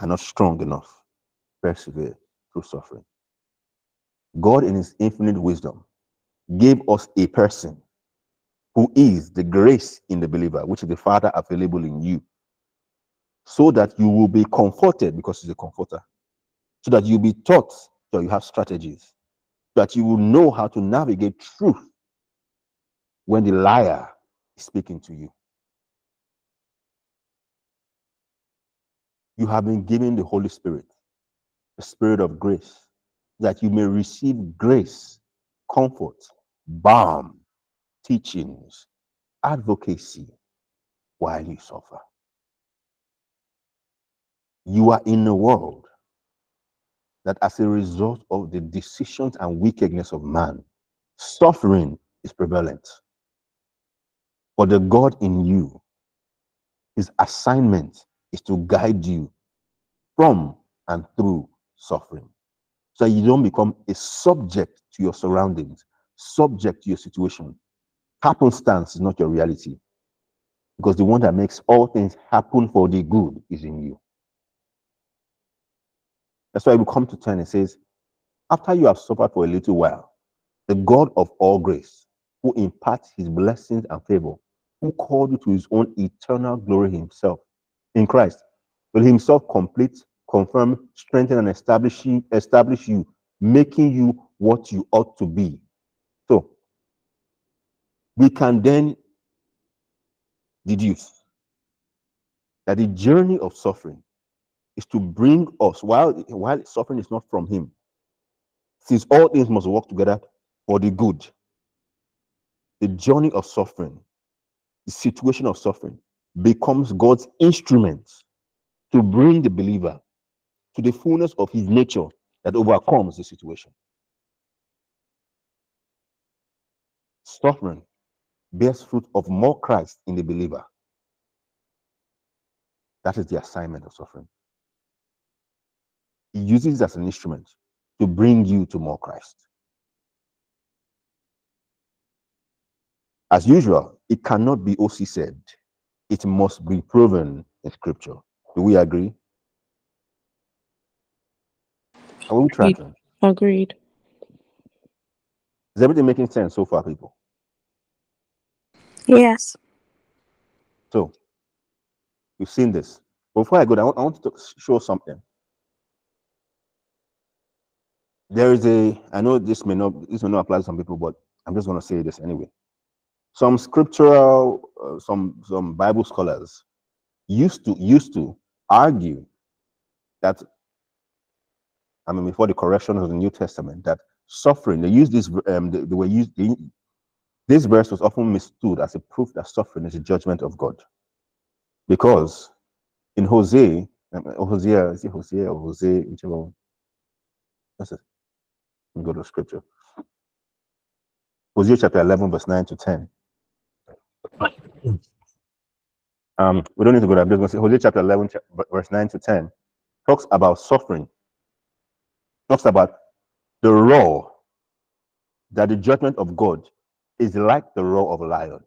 are not strong enough to persevere through suffering. God, in His infinite wisdom, gave us a person who is the grace in the believer, which is the Father available in you, so that you will be comforted because He's a comforter, so that you'll be taught, so you have strategies, so that you will know how to navigate truth when the liar is speaking to you. You have been given the Holy Spirit, the Spirit of grace, that you may receive grace, comfort, balm, teachings, advocacy while you suffer. You are in a world that, as a result of the decisions and wickedness of man, suffering is prevalent. But the God in you, his assignment is to guide you from and through suffering. So you don't become a subject to your surroundings, subject to your situation. Happenstance is not your reality. Because the one that makes all things happen for the good is in you. That's why we come to 10 and says, After you have suffered for a little while, the God of all grace, who imparts his blessings and favor, who called you to his own eternal glory himself in Christ, will himself complete, confirm, strengthen, and establish you, establish you, making you what you ought to be. We can then deduce that the journey of suffering is to bring us, while, while suffering is not from him, since all things must work together for the good, the journey of suffering, the situation of suffering, becomes God's instrument to bring the believer to the fullness of his nature that overcomes the situation. Suffering bears fruit of more Christ in the believer. That is the assignment of suffering. He uses it as an instrument to bring you to more Christ. As usual, it cannot be OC said. It must be proven in scripture. Do we agree? Are we tracking? Agreed. Is everything making sense so far, people? Yes. So, we've seen this. Before I go, I want, I want to show something. There is a, I know this may not, this may not apply to some people, but I'm just going to say this anyway. Some scriptural, uh, some some Bible scholars used to used to argue that, I mean, before the correction of the New Testament, that suffering, they used this, um, they, they were used, they, this verse was often mistook as a proof that suffering is a judgment of God. Because in Hosea, um, Hosea, is it Hosea or Hosea, whichever one? That's it. Go to scripture. Hosea chapter 11, verse 9 to 10. Um, we don't need to go there. I'm just going to say Hosea chapter 11, verse 9 to 10 talks about suffering, talks about the roar that the judgment of God is like the roar of a lion.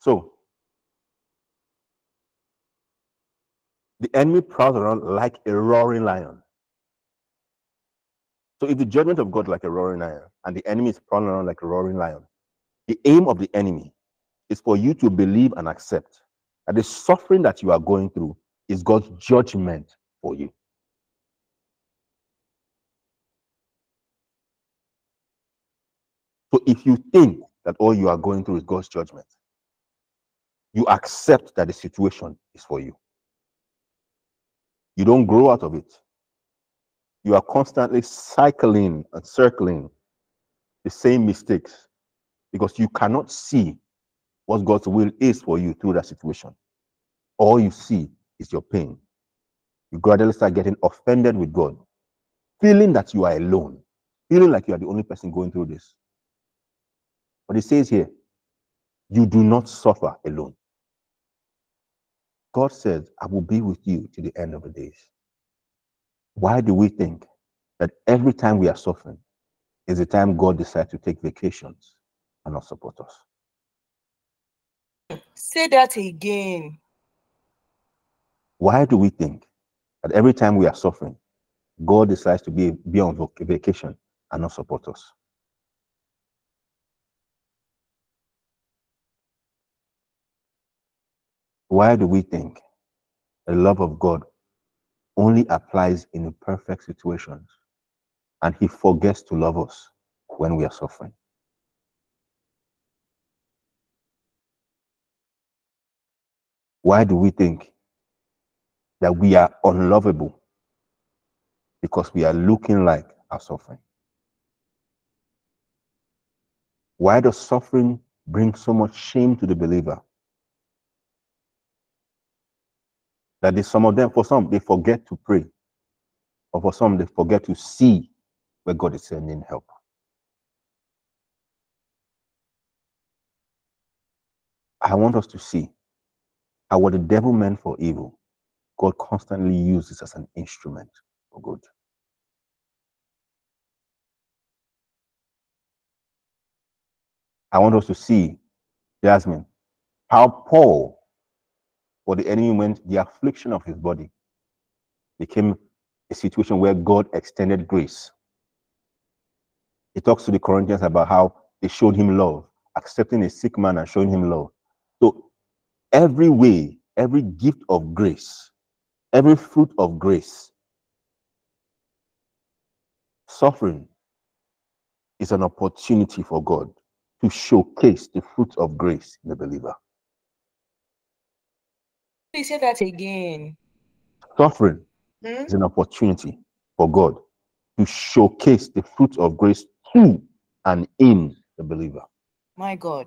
So, the enemy prowls around like a roaring lion. So, if the judgment of God like a roaring lion and the enemy is prowling around like a roaring lion, the aim of the enemy is for you to believe and accept that the suffering that you are going through is God's judgment for you. So if you think that all you are going through is God's judgment, you accept that the situation is for you. You don't grow out of it. You are constantly cycling and circling the same mistakes because you cannot see what God's will is for you through that situation. All you see is your pain. You gradually start getting offended with God, feeling that you are alone, feeling like you are the only person going through this. But it says here, you do not suffer alone. God says, I will be with you to the end of the days. Why do we think that every time we are suffering is the time God decides to take vacations and not support us? Say that again. Why do we think That every time we are suffering, God decides to be, be on vacation and not support us. Why do we think the love of God only applies in perfect situations and He forgets to love us when we are suffering? Why do we think that we are unlovable because we are looking like our suffering? Why does suffering bring so much shame to the believer? That is some of them, for some, they forget to pray. Or for some, they forget to see where God is sending help. I want us to see how what the devil meant for evil, God constantly uses as an instrument for good. I want us to see, Jasmine, how Paul, for the enemy went, the affliction of his body became a situation where God extended grace. He talks to the Corinthians about how they showed him love, accepting a sick man and showing him love. So every way, every gift of grace, every fruit of grace, suffering is an opportunity for God to showcase the fruit of grace in the believer. Please say that again. Suffering Hmm? is an opportunity for God to showcase the fruit of grace to and in the believer. My God.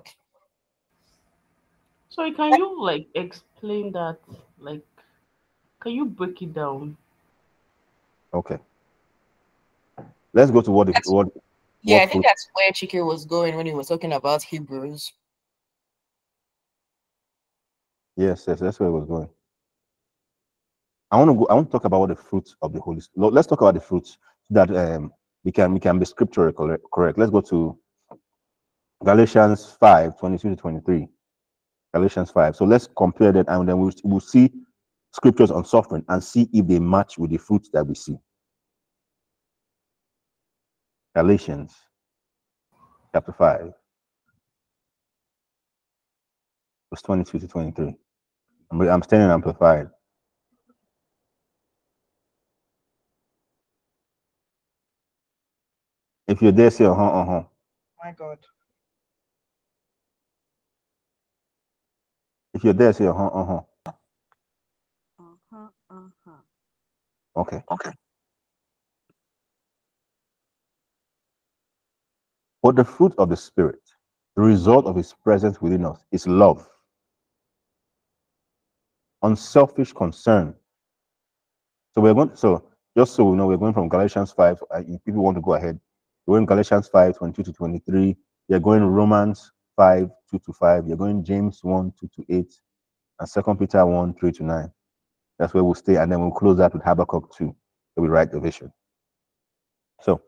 So can you like explain that? Like, can you break it down? Okay. Let's go to what the, That's- what Yeah, I think fruit that's where Chike was going when he was talking about Hebrews. Yes, yes, that's where I was going. I want to go. I want to talk about the fruits of the Holy Spirit. Let's talk about the fruits that um, we can we can be scripturally correct. correct. Let's go to Galatians 5, 22 to 23. Galatians 5. So let's compare that and then we'll, we'll see scriptures on suffering and see if they match with the fruits that we see. Galatians chapter 5, verse 22 to 23. I'm, re- I'm standing amplified. If you're there, say uh huh, uh huh. My God. If you're there, say uh huh, uh huh. Uh-huh, uh-huh. Okay. Okay. But the fruit of the Spirit, the result of His presence within us, is love, unselfish concern. So we're going. So just so we know, we're going from Galatians five. Uh, if people want to go ahead, we're going Galatians 5, 22 to 23. You're going Romans 5, 2 to 5. You're going James 1, 2 to 8, and Second Peter 1, 3 to 9. That's where we'll stay, and then we'll close out with Habakkuk 2. So we write the vision. So,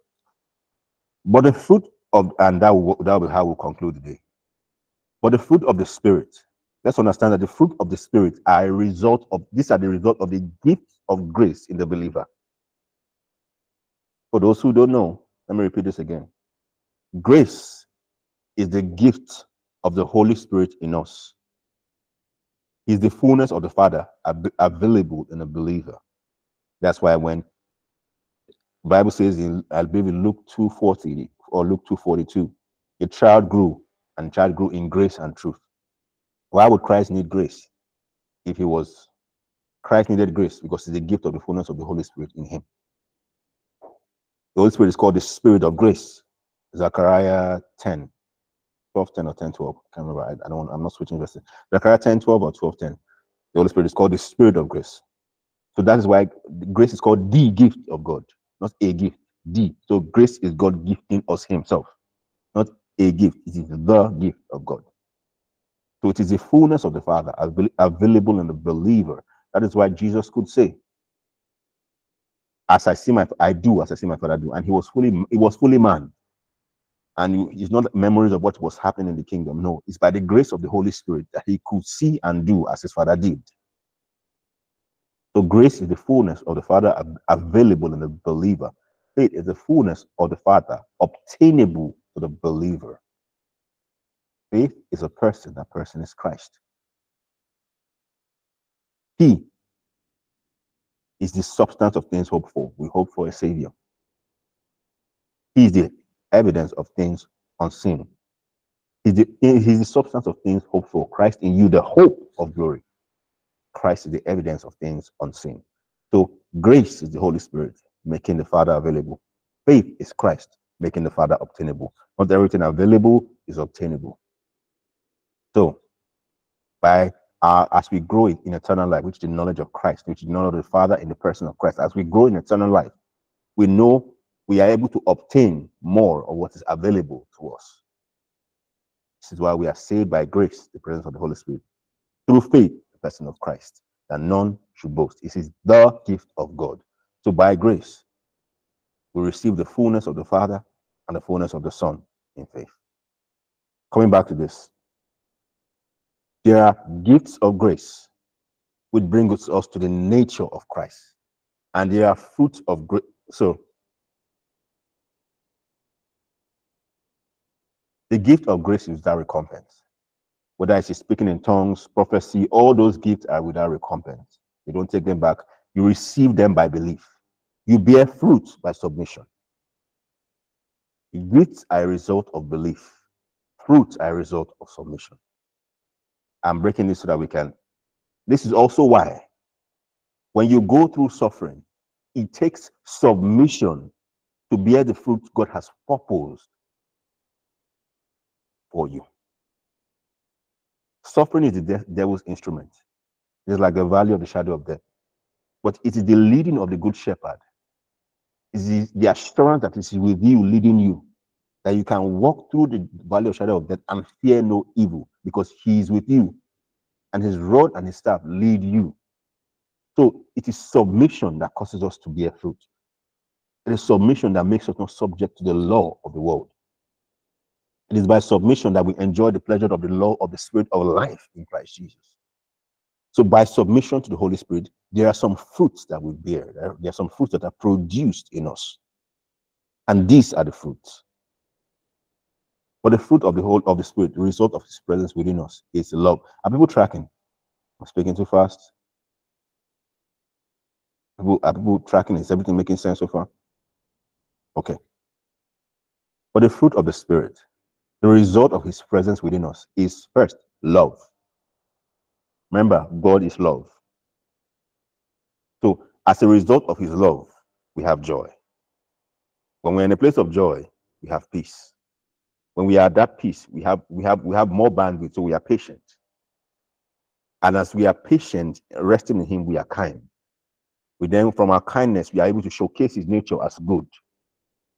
but the fruit of, and that will, that will be how we'll conclude the day. But the fruit of the Spirit, let's understand that the fruit of the Spirit are a result of, these are the result of the gift of grace in the believer. For those who don't know, let me repeat this again. Grace is the gift of the Holy Spirit in us. Is the fullness of the Father ab- available in a believer. That's why when Bible says in I believe in Luke 2:40 or Luke 2:42, a child grew and child grew in grace and truth. Why would Christ need grace? If he was Christ needed grace because it's the gift of the fullness of the Holy Spirit in him. The Holy Spirit is called the Spirit of grace. Zechariah 10, 12, 10 or 10, 12. I can't remember. I, I don't I'm not switching verses. Zechariah 10, 12 or 12, 10. The Holy Spirit is called the Spirit of grace. So that is why grace is called the gift of God, not a gift. The. So grace is God gifting us Himself, not a gift. It is the gift of God. So it is the fullness of the Father available in the believer. That is why Jesus could say, "As I see my, I do as I see my Father do," and He was fully, He was fully man. And it's not memories of what was happening in the kingdom. No, it's by the grace of the Holy Spirit that he could see and do as his father did. So grace is the fullness of the Father available in the believer. Faith is the fullness of the Father obtainable to the believer. Faith is a person, that person is Christ. He is the substance of things hoped for. We hope for a savior. He is the evidence of things unseen. He's the, he's the substance of things hoped for. Christ in you, the hope of glory. Christ is the evidence of things unseen. So grace is the Holy Spirit making the Father available. Faith is Christ making the Father obtainable. Not everything available is obtainable. So by uh, as we grow in, in eternal life, which is the knowledge of Christ, which is the knowledge of the Father in the person of Christ, as we grow in eternal life, we know we are able to obtain more of what is available to us. This is why we are saved by grace, the presence of the Holy Spirit, through faith, the person of Christ, that none should boast. This is the gift of God. So by grace, we receive the fullness of the Father and the fullness of the Son in faith. Coming back to this, there are gifts of grace which bring us us to the nature of Christ, and there are fruits of grace. So, the gift of grace is without recompense. Whether it's speaking in tongues, prophecy, all those gifts are without recompense. You don't take them back. You receive them by belief. You bear fruit by submission. Gifts are a result of belief. Fruits are a result of submission. I'm breaking this so that we can. This is also why when you go through suffering, it takes submission to bear the fruit God has proposed for you. Suffering is the de- devil's instrument. It's like the valley of the shadow of death. But it is the leading of the good shepherd. It is the assurance that is with you, leading you, that you can walk through the valley of shadow of death and fear no evil because he is with you. And his rod and his staff lead you. So it is submission that causes us to bear fruit. It is submission that makes us not subject to the law of the world. It is by submission that we enjoy the pleasure of the law of the spirit of life in Christ Jesus. So by submission to the Holy Spirit, there are some fruits that we bear. There are some fruits that are produced in us. And these are the fruits. But the fruit of the whole of the spirit, the result of his presence within us, is love. Are people tracking? I'm speaking too fast. People, are people tracking? Is everything making sense so far? Okay. But the fruit of the spirit, the result of his presence within us, is first love. Remember, God is love. So, as a result of his love, we have joy. When we're in a place of joy, we have peace. When we are at that peace, we have we have we have more bandwidth, so we are patient. And as we are patient, resting in him, we are kind. We then, from our kindness, we are able to showcase his nature as good.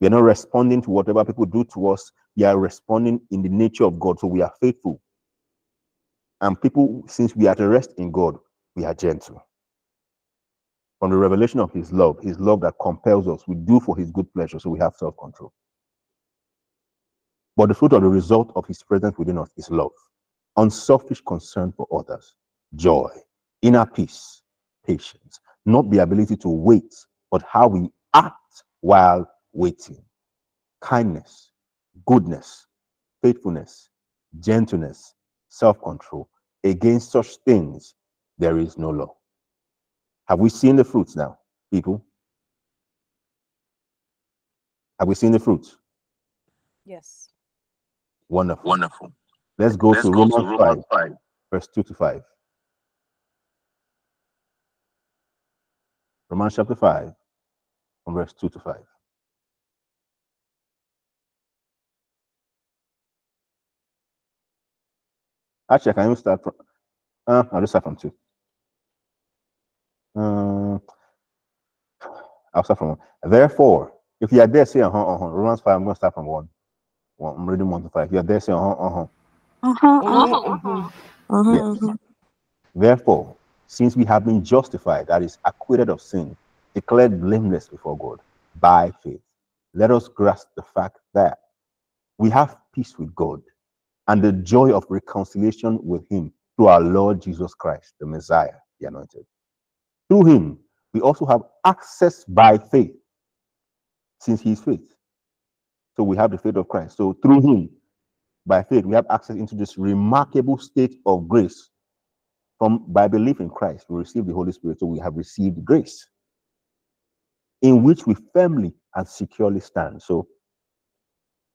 We are not responding to whatever people do to us. We are responding in the nature of God. So we are faithful. And people, since we are at rest in God, we are gentle. From the revelation of his love, his love that compels us, we do for his good pleasure. So we have self control. But the fruit of the result of his presence within us is love, unselfish concern for others, joy, inner peace, patience, not the ability to wait, but how we act while waiting, kindness, goodness, faithfulness, gentleness, self control. Against such things, there is no law. Have we seen the fruits now, people? Have we seen the fruits? Yes. Wonderful. Wonderful. Let's go Let's to go Romans, to Romans 5, 5. verse 2 to 5. Romans chapter 5, from verse 2 to 5. Actually, I can even start from, uh, I'll just start from 2. Uh, I'll start from 1. Therefore, if you are there, say, uh-huh, uh-huh. Romans 5, I'm going to start from 1. Well, I'm reading 1 to 5. If you are there, say, uh-huh, uh-huh. Uh-huh, Uh-huh, uh-huh, uh-huh. Yes. uh-huh. Therefore, since we have been justified, that is, acquitted of sin, declared blameless before God by faith, let us grasp the fact that we have peace with God and the joy of reconciliation with Him through our Lord Jesus Christ, the Messiah, the Anointed. Through him, we also have access by faith, since he is faith. So we have the faith of Christ. So through him, by faith, we have access into this remarkable state of grace. From by belief in Christ, we receive the Holy Spirit. So we have received grace in which we firmly and securely stand. So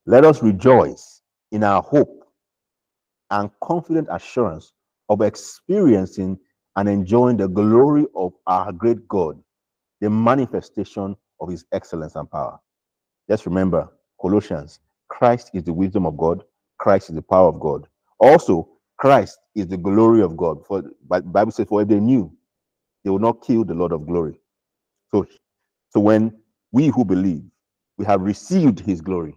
let us rejoice in our hope and confident assurance of experiencing and enjoying the glory of our great God, the manifestation of his excellence and power. Just remember, Colossians, Christ is the wisdom of God, Christ is the power of God. Also, Christ is the glory of God. For the Bible says, For if they knew, they would not kill the Lord of glory. So, so when we who believe, we have received his glory.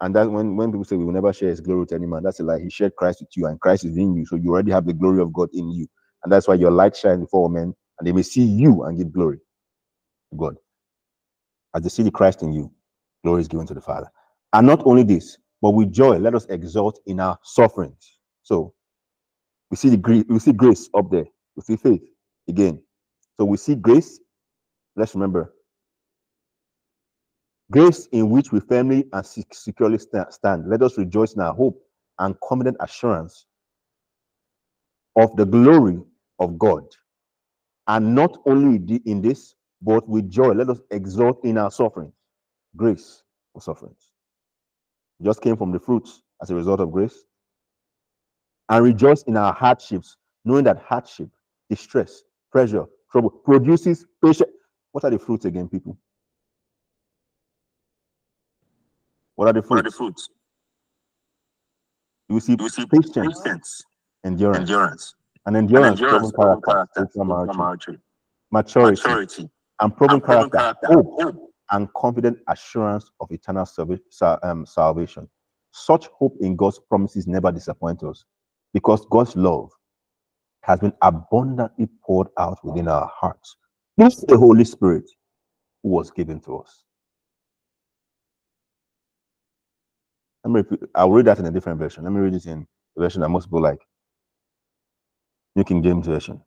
And that when, when people say we will never share his glory to any man, that's a lie. He shared Christ with you, and Christ is in you. So you already have the glory of God in you. And that's why your light shines before men, and they may see you and give glory to God. As they see the Christ in you, glory is given to the Father. And not only this, but with joy, let us exult in our sufferings. So we see the grace, we see grace up there. We see faith again. So we see grace. Let's remember grace in which we firmly and securely stand. Let us rejoice in our hope and confident assurance of the glory of God. And not only in this, but with joy, let us exult in our sufferings. Grace or sufferings. Just came from the fruits as a result of grace. And rejoice in our hardships, knowing that hardship, distress, pressure, trouble produces patience. What are the fruits again, people? What are the fruits? What are the fruits? You see, you see patience, patience, endurance, endurance, and endurance, and endurance proven character, character maturity, maturity, maturity, and proven, proven character, character, hope, hope, and confident assurance of eternal um, salvation. Such hope in God's promises never disappoint us because God's love has been abundantly poured out within our hearts through the Holy Spirit who was given to us. Let me repeat, I'll read that in a different version. Let me read it in the version that most people like. New King James Version.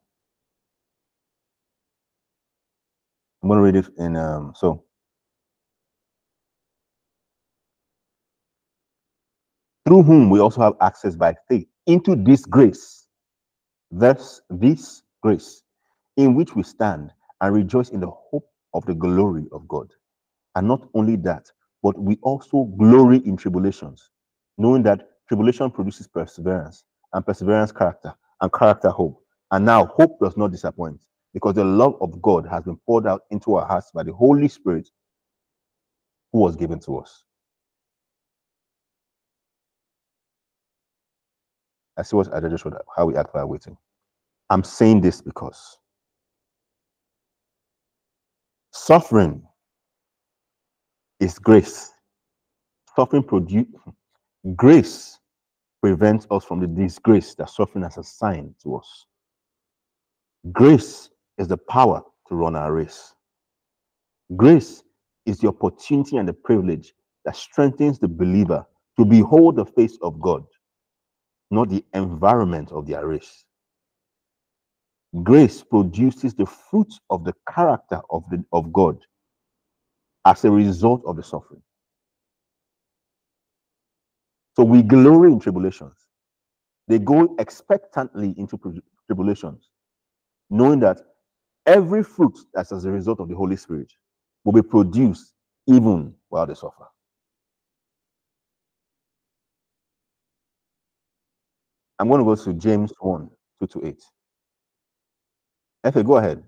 I'm going to read it in, um, so. Through whom we also have access by faith into this grace, thus this grace, in which we stand and rejoice in the hope of the glory of God. And not only that, but we also glory in tribulations, knowing that tribulation produces perseverance, and perseverance, character, and character, hope. And now, hope does not disappoint because the love of God has been poured out into our hearts by the Holy Spirit who was given to us. I see what I just showed how we act while waiting. I'm saying this because suffering is grace. Suffering produce grace prevents us from the disgrace that suffering has assigned to us. Grace is the power to run our race. Grace is the opportunity and the privilege that strengthens the believer to behold the face of God, not the environment of their race. Grace produces the fruits of the character of, the, of God as a result of the suffering. So we glory in tribulations. They go expectantly into tribulations, knowing that every fruit that's as a result of the Holy Spirit will be produced even while they suffer. I'm going to go to James 1 2 to 8. Effie, go ahead.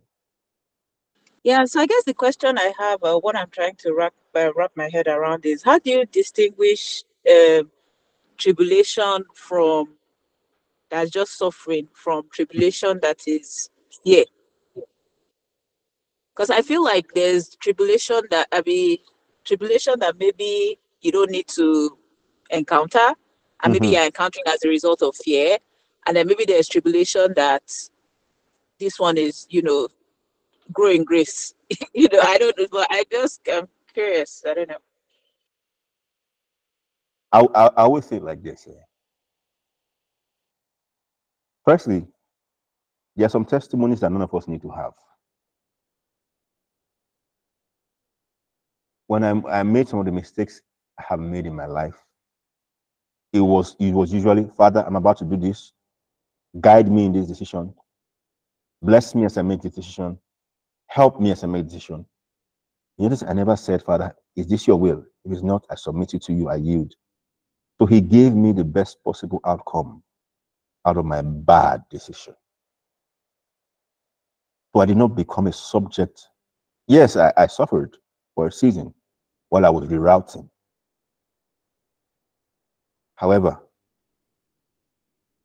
Yeah, so I guess the question I have, uh, what I'm trying to wrap uh, wrap my head around is how do you distinguish uh, tribulation from that's just suffering from tribulation that is here? Because I feel like there's tribulation that I mean tribulation that maybe you don't need to encounter, and maybe mm-hmm. you're encountering as a result of fear. And then maybe there's tribulation that this one is, you know, growing grace. (laughs) you know, I don't know, but I just I'm curious. I don't know. I, I, I would say like this. Yeah. Firstly, there are some testimonies that none of us need to have. When I, I made some of the mistakes I have made in my life, it was it was usually, Father, I'm about to do this. Guide me in this decision. Bless me as I make this decision. Help me as I make the decision. You notice I never said, Father, is this your will? If it's not, I submit it to you, I yield. So he gave me the best possible outcome out of my bad decision. So I did not become a subject. Yes, I, I suffered for a season while I was rerouting. However,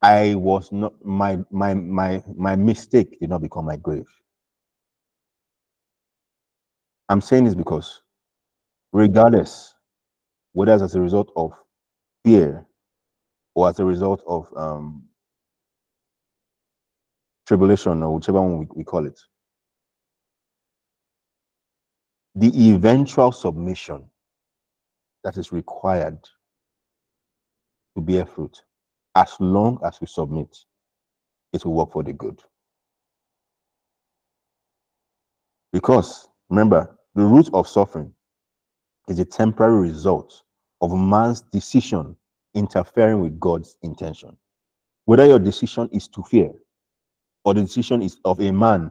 I was not my my my my mistake did not become my grave. I'm saying this because regardless whether it's as a result of fear or as a result of um, tribulation or whichever one we, we call it, the eventual submission that is required to bear fruit, as long as we submit, it will work for the good. Because remember, the root of suffering is a temporary result of man's decision interfering with God's intention. Whether your decision is to fear or the decision is of a man,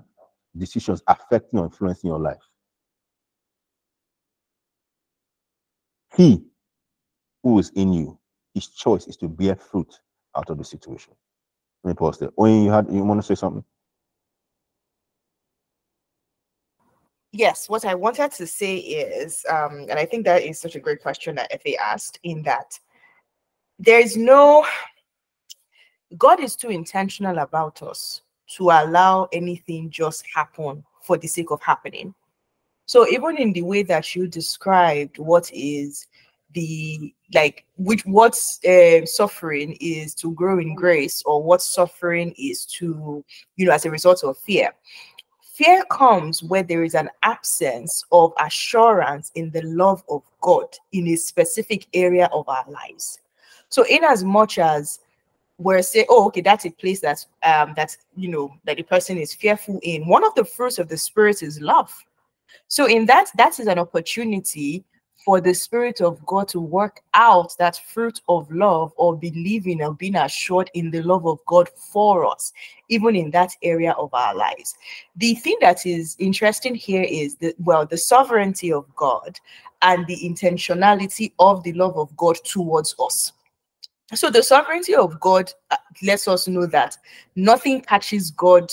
decisions affecting or influencing your life. He who is in you, his choice is to bear fruit out of the situation. Let me pause there. Owen, you had you want to say something? Yes, what I wanted to say is, um, and I think that is such a great question that Effie asked, in that there is no God is too intentional about us to allow anything just happen for the sake of happening. So even in the way that you described what is the like which what's uh, suffering is to grow in grace or what suffering is to you know as a result of fear. Fear comes where there is an absence of assurance in the love of god in a specific area of our lives. So in as much as we're saying oh okay that's a place that's um that's you know that the person is fearful in one of the fruits of the spirit is love. So in that that is an opportunity for the Spirit of God to work out that fruit of love or believing or being assured in the love of God for us, even in that area of our lives. The thing that is interesting here is that, well, the sovereignty of God and the intentionality of the love of God towards us. So the sovereignty of God uh, lets us know that nothing catches God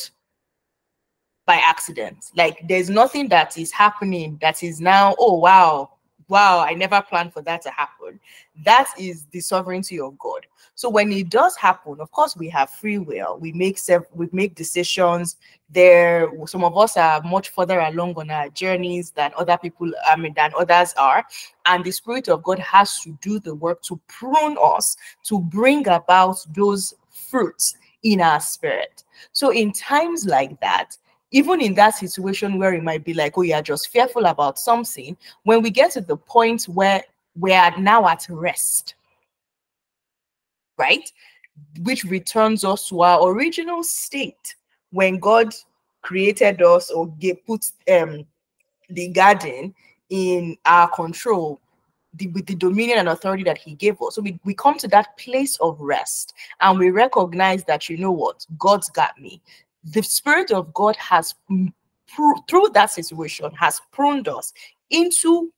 by accident. Like there's nothing that is happening that is now, oh wow, wow, I never planned for that to happen. That is the sovereignty of God. So when it does happen, of course, we have free will. We make self, we make decisions. There, some of us are much further along on our journeys than other people. I mean, than others are, and the Spirit of God has to do the work to prune us to bring about those fruits in our spirit. So in times like that, even in that situation where it might be like, oh, you're just fearful about something, when we get to the point where we are now at rest, right? Which returns us to our original state when God created us or gave, put um, the garden in our control the, with the dominion and authority that he gave us. So we, we come to that place of rest and we recognize that, you know what, God's got me the Spirit of God has, mm, through that situation, has pruned us into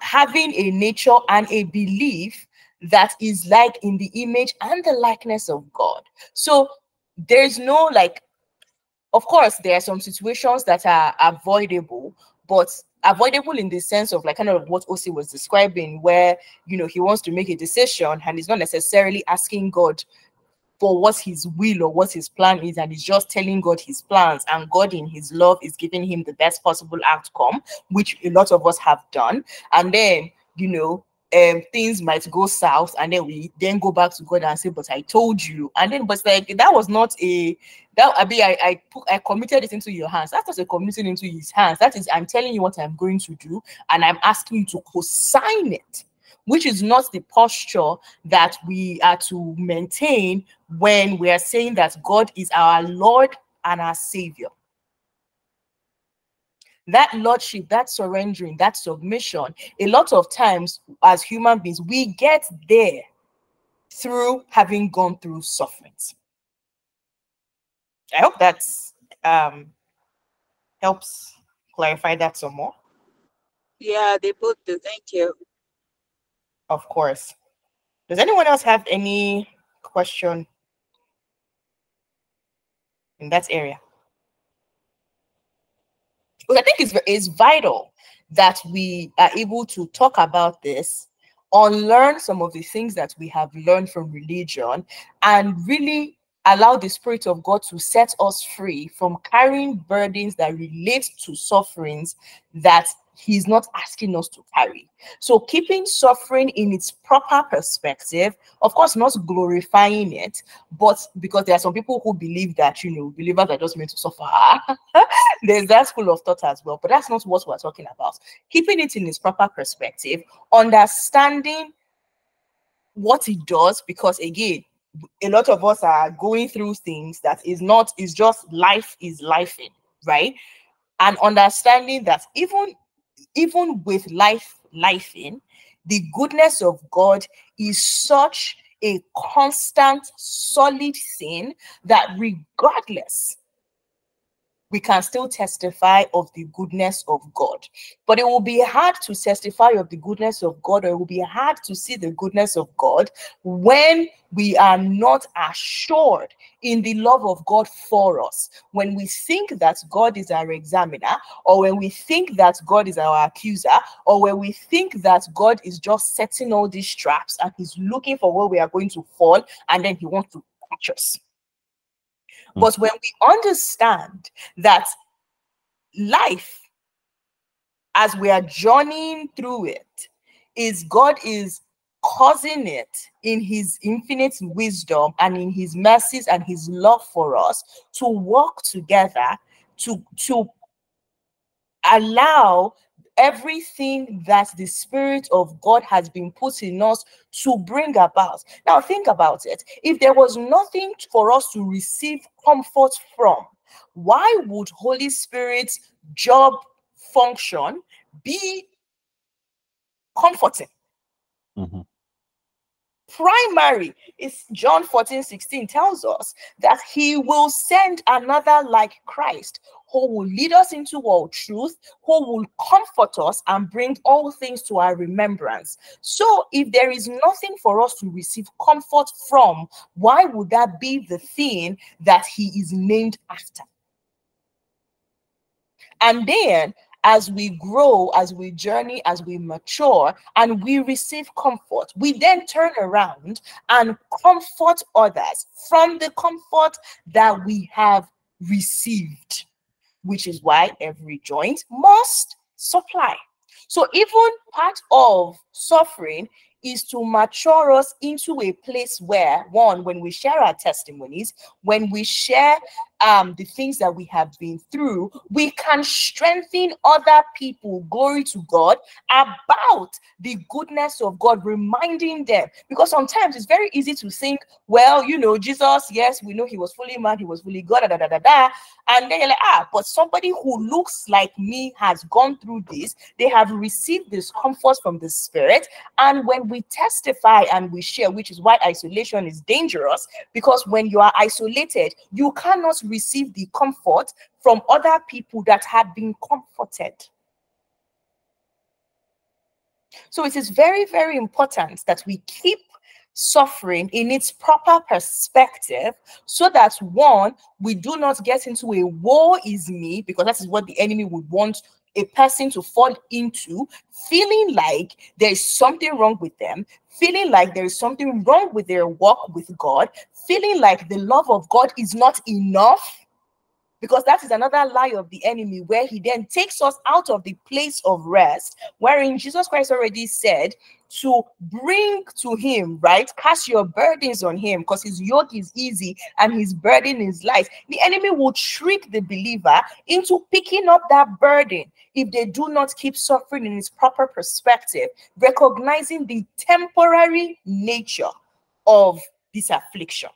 having a nature and a belief that is like in the image and the likeness of God. So there's no like, of course, there are some situations that are avoidable, but avoidable in the sense of like kind of what Osi was describing, where you know he wants to make a decision and he's not necessarily asking God for what his will or what his plan is, and he's just telling God his plans, and God in his love is giving him the best possible outcome, which a lot of us have done. And then, you know, um, things might go south, and then we then go back to God and say, "But I told you." And then, but like that was not a that I mean, I I put I committed it into your hands. That's not a committing into his hands. That is, I'm telling you what I'm going to do, and I'm asking you to co-sign it which is not the posture that we are to maintain when we are saying that God is our Lord and our Savior. that lordship, that surrendering, that submission, a lot of times as human beings, we get there through having gone through sufferings. I hope that um helps clarify that some more. Yeah, they both do. Thank you. Of course. Does anyone else have any question in that area? Because I think it's, it's vital that we are able to talk about this, unlearn some of the things that we have learned from religion, and really allow the Spirit of God to set us free from carrying burdens that relate to sufferings that He's not asking us to carry. So, keeping suffering in its proper perspective, of course, not glorifying it, but because there are some people who believe that, you know, believers are just meant to suffer. (laughs) There's that school of thought as well, but that's not what we're talking about. Keeping it in its proper perspective, understanding what it does, because again, a lot of us are going through things that is not is just life is life in right and understanding that even even with life life in the goodness of god is such a constant solid thing that regardless we can still testify of the goodness of God. But it will be hard to testify of the goodness of God, or it will be hard to see the goodness of God when we are not assured in the love of God for us. When we think that God is our examiner, or when we think that God is our accuser, or when we think that God is just setting all these traps and He's looking for where we are going to fall, and then He wants to catch us. Mm. But when we understand that life, as we are journeying through it, is God is causing it in his infinite wisdom and in his mercies and his love for us to work together to to allow everything that the Spirit of God has been put in us to bring about. Now, think about it. If there was nothing for us to receive comfort from, why would Holy Spirit's job function be comforting? Mm-hmm primary is John 14 16 tells us that he will send another like Christ who will lead us into all truth, who will comfort us and bring all things to our remembrance. So, if there is nothing for us to receive comfort from, why would that be the thing that he is named after? And then as we grow, as we journey, as we mature, and we receive comfort, we then turn around and comfort others from the comfort that we have received, which is why every joint must supply. So, even part of suffering is to mature us into a place where, one, when we share our testimonies, when we share um, the things that we have been through, we can strengthen other people, glory to God, about the goodness of God, reminding them. Because sometimes it's very easy to think, well, you know, Jesus, yes, we know he was fully man, he was fully God, da da da da. da. And then you're like, ah, but somebody who looks like me has gone through this, they have received this comfort from the Spirit. And when we testify and we share, which is why isolation is dangerous, because when you are isolated, you cannot receive the comfort from other people that have been comforted. So it is very, very important that we keep suffering in its proper perspective so that one, we do not get into a woe is me, because that is what the enemy would want a person to fall into, feeling like there is something wrong with them, feeling like there is something wrong with their walk with God, feeling like the love of God is not enough. Because that is another lie of the enemy where he then takes us out of the place of rest wherein jesus christ already said to bring to him right? Cast your burdens on him because his yoke is easy and his burden is light. The enemy will trick the believer into picking up that burden if they do not keep suffering in its proper perspective recognizing the temporary nature of this affliction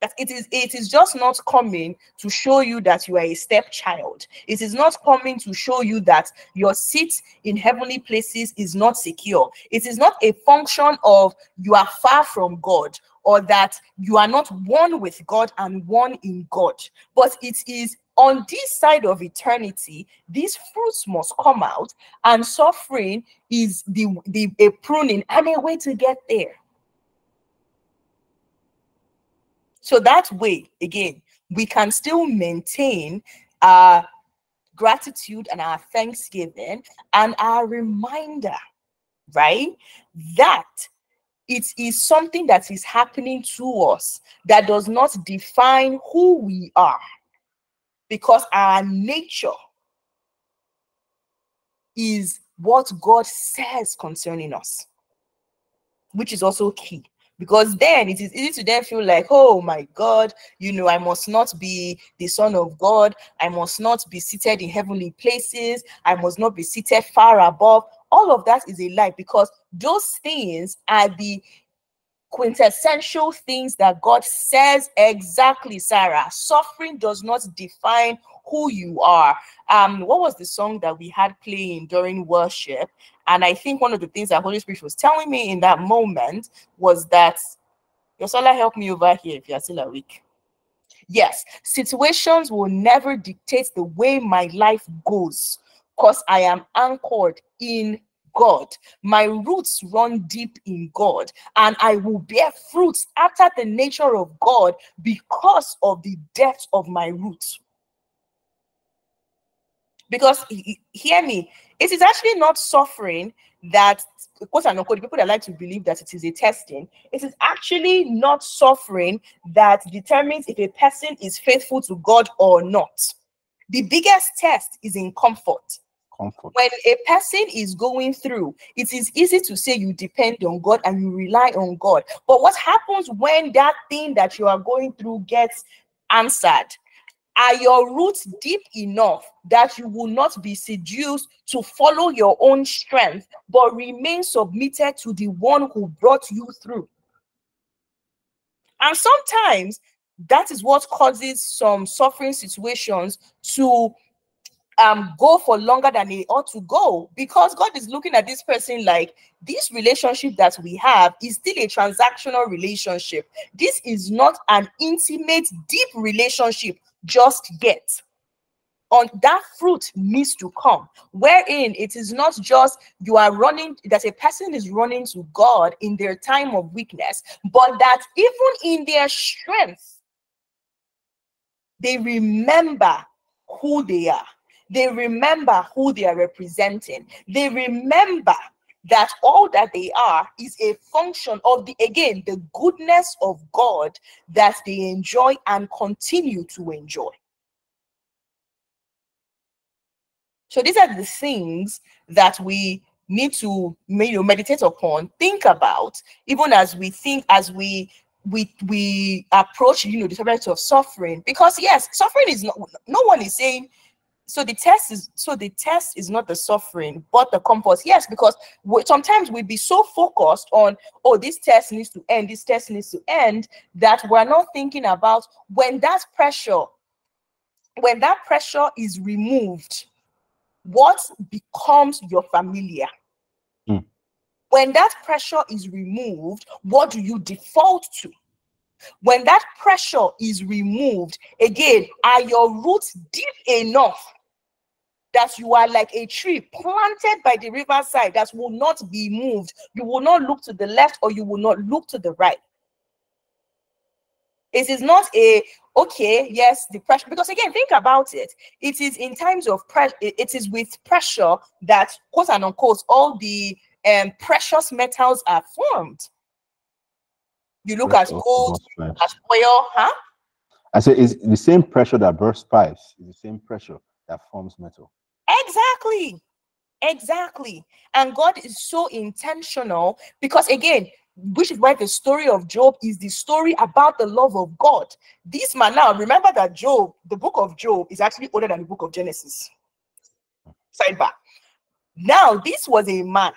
that it is it is just not coming to show you that you are a stepchild. It is not coming to show you that your seat in heavenly places is not secure. It is not a function of you are far from god or that you are not one with god and one in god. But it is on this side of eternity these fruits must come out and suffering is the the a pruning. And a way to get there So that way, again, we can still maintain our gratitude and our thanksgiving and our reminder, right? That it is something that is happening to us that does not define who we are because our nature is what God says concerning us, which is also key because then it is easy to then feel like oh my god you know i must not be the son of god. I must not be seated in heavenly places. I must not be seated far above. All of that is a lie because those things are the quintessential things that god says exactly sarah. Suffering does not define who you are. Um what was the song that we had playing during worship and I think one of the things that Holy Spirit was telling me in that moment was that your solar help me over here if you're still awake. Yes, situations will never dictate the way my life goes because I am anchored in God. My roots run deep in God, and I will bear fruits after the nature of God because of the depth of my roots. Because hear me, it is actually not suffering that quote unquote people that like to believe that it is a testing it is actually not suffering that determines if a person is faithful to god or not. The biggest test is in comfort. Comfort. When a person is going through it is easy to say you depend on god and you rely on god. But what happens when that thing that you are going through gets answered are your roots deep enough that you will not be seduced to follow your own strength, but remain submitted to the one who brought you through? And sometimes that is what causes some suffering situations to um go for longer than they ought to go because God is looking at this person like this relationship that we have is still a transactional relationship. This is not an intimate, deep relationship just yet on that fruit needs to come wherein it is not just you are running that a person is running to god in their time of weakness but that even in their strength they remember who they are. They remember who they are representing. They remember that all that they are is a function of the again the goodness of God that they enjoy and continue to enjoy. So these are the things that we need to you know, meditate upon, think about, even as we think, as we we we approach you know the subject of suffering. Because yes, suffering is not no one is saying so the test is so the test is not the suffering but the comfort. Yes because we, sometimes we be so focused on oh this test needs to end this test needs to end that we're not thinking about when that pressure when that pressure is removed what becomes your familiar? Mm. when that pressure is removed what do you default to? When that pressure is removed again are your roots deep enough that you are like a tree planted by the riverside that will not be moved. You will not look to the left or you will not look to the right. It is not a okay, yes, the pressure because again, think about it. It is in times of pressure, it is with pressure that quote and unquote all the um precious metals are formed. You look at gold, at oil, huh? I say it's the same pressure that bursts pipes is the same pressure that forms metal. Exactly. Exactly. And God is so intentional because, again, which is why the story of Job is the story about the love of God. This man now, remember that Job, the book of Job, is actually older than the book of Genesis. Sidebar. Now, this was a man,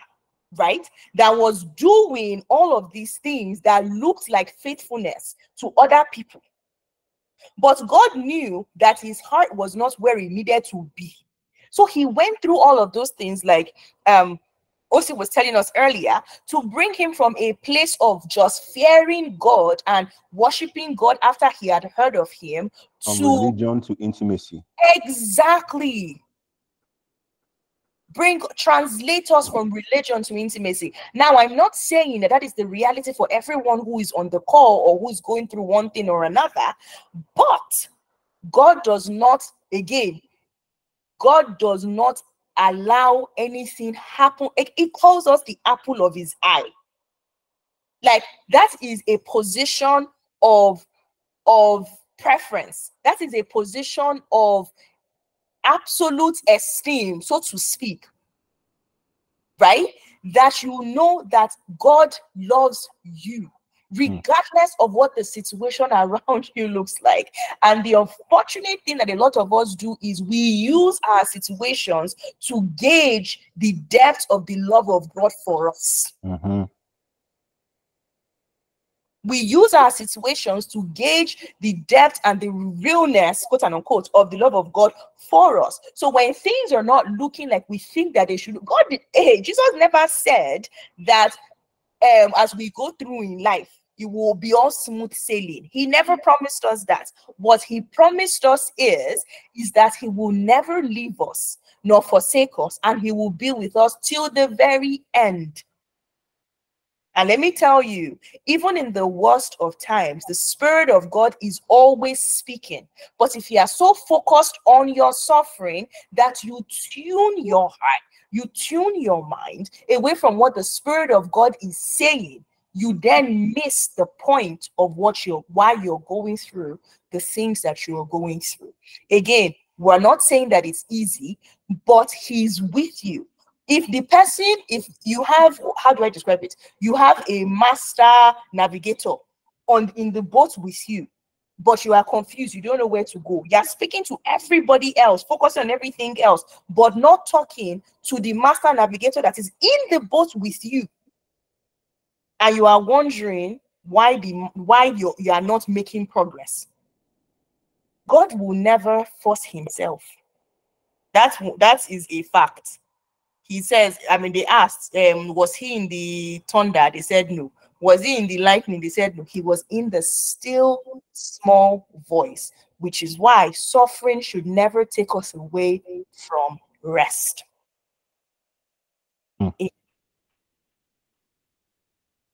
right, that was doing all of these things that looked like faithfulness to other people. But God knew that his heart was not where he needed to be. So he went through all of those things, like um Osi was telling us earlier, to bring him from a place of just fearing God and worshiping God after he had heard of him From to religion to intimacy. exactly bring translate us from religion to intimacy. Now i'm not saying that that is the reality for everyone who is on the call or who's going through one thing or another but god does not again god does not allow anything happen. It, it calls us the apple of his eye. Like that is a position of of preference. That is a position of absolute esteem, so to speak, right? That you know that God loves you, regardless of what the situation (laughs) around you looks like. And the unfortunate thing that a lot of us do is we use our situations to gauge the depth of the love of God for us. Mhm. We use our situations to gauge the depth and the realness, quote and unquote, of the love of God for us. So when things are not looking like we think that they should, God did, hey, Jesus never said that um, as we go through in life, it will be all smooth sailing. He never promised us that. What he promised us is, is that he will never leave us nor forsake us, and he will be with us till the very end. And let me tell you, even in the worst of times, the Spirit of God is always speaking. But if you are so focused on your suffering that you tune your heart, you tune your mind away from what the Spirit of God is saying, you then miss the point of what you're why you're going through the things that you're going through. Again, we're not saying that it's easy, but He's with you if the person if you have how do i describe it? You have a master navigator on in the boat with you but you are confused you don't know where to go. You're speaking to everybody else focusing on everything else but not talking to the master navigator that is in the boat with you. And you are wondering why the why you you are not making progress. God will never force himself. That's that is a fact he says, I mean, they asked, um, was he in the thunder? They said no. Was he in the lightning? They said no. He was in the still small voice, which is why suffering should never take us away from rest.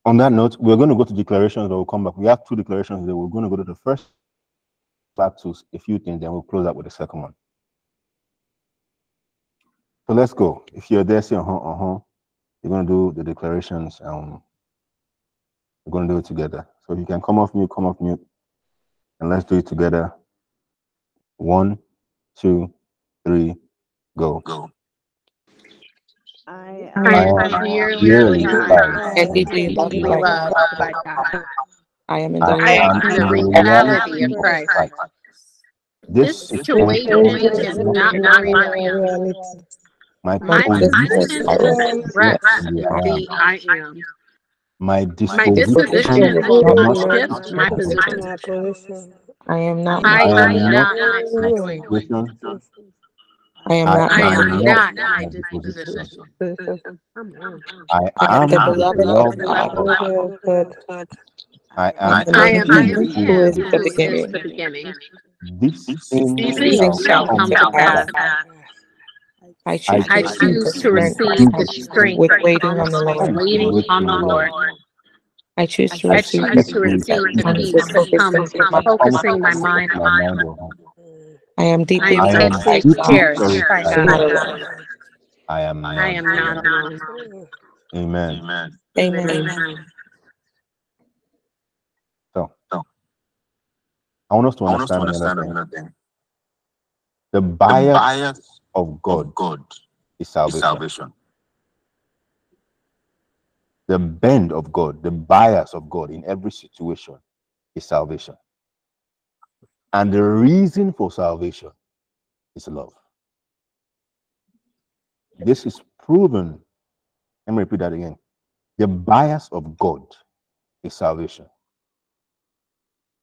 On that note, we're going to go to declarations, but we'll come back. We have two declarations there. We're going to go to the first, back to a few things, then we'll close up with the second one. So let's go. If you're there, say uh huh, uh huh. You're gonna do the declarations. Um, we're gonna do it together. So if you can come off mute, come off mute, and let's do it together. One, two, three, go. Go. I I am dearly loved and deeply loved deeply by loved God. I am in the I am am reality in the in the reality reality of Christ. Christ. This This situation situation is not my reality. My My position position I am. rests in in the I am. My My disposition disposition will will not not shift shift my my position. position. I am not I my I am am not not my my situation. situation. I am not I am am not not my my disposition. disposition. Come on. I I am am the the beloved beloved of of God. God. I I am am I in am He Him in who who Him is is the who is beginning. the beginning. These things These These shall things things shall shall come come come to to to pass. Pass. pass. I I choose to I choose receive choose the to strength receive to the strength with waiting on the Lord. waiting on on the the Lord. Lord. I choose to I I receive the to peace choose that the comes peace peace with that that comes focusing my mind. focusing my to mind my on mind Him. on I am I deeply am I am cherished by deeply deeply God. cherished cherished by by I am not God. God. alone. I am not alone. not. Amen. Amen. Amen. So I want us to understand another thing. The bias of God God is salvation. The bend of God, the bias of God in every situation is salvation. And the reason for salvation is love. This is proven. Let me repeat that again. The bias of God is salvation.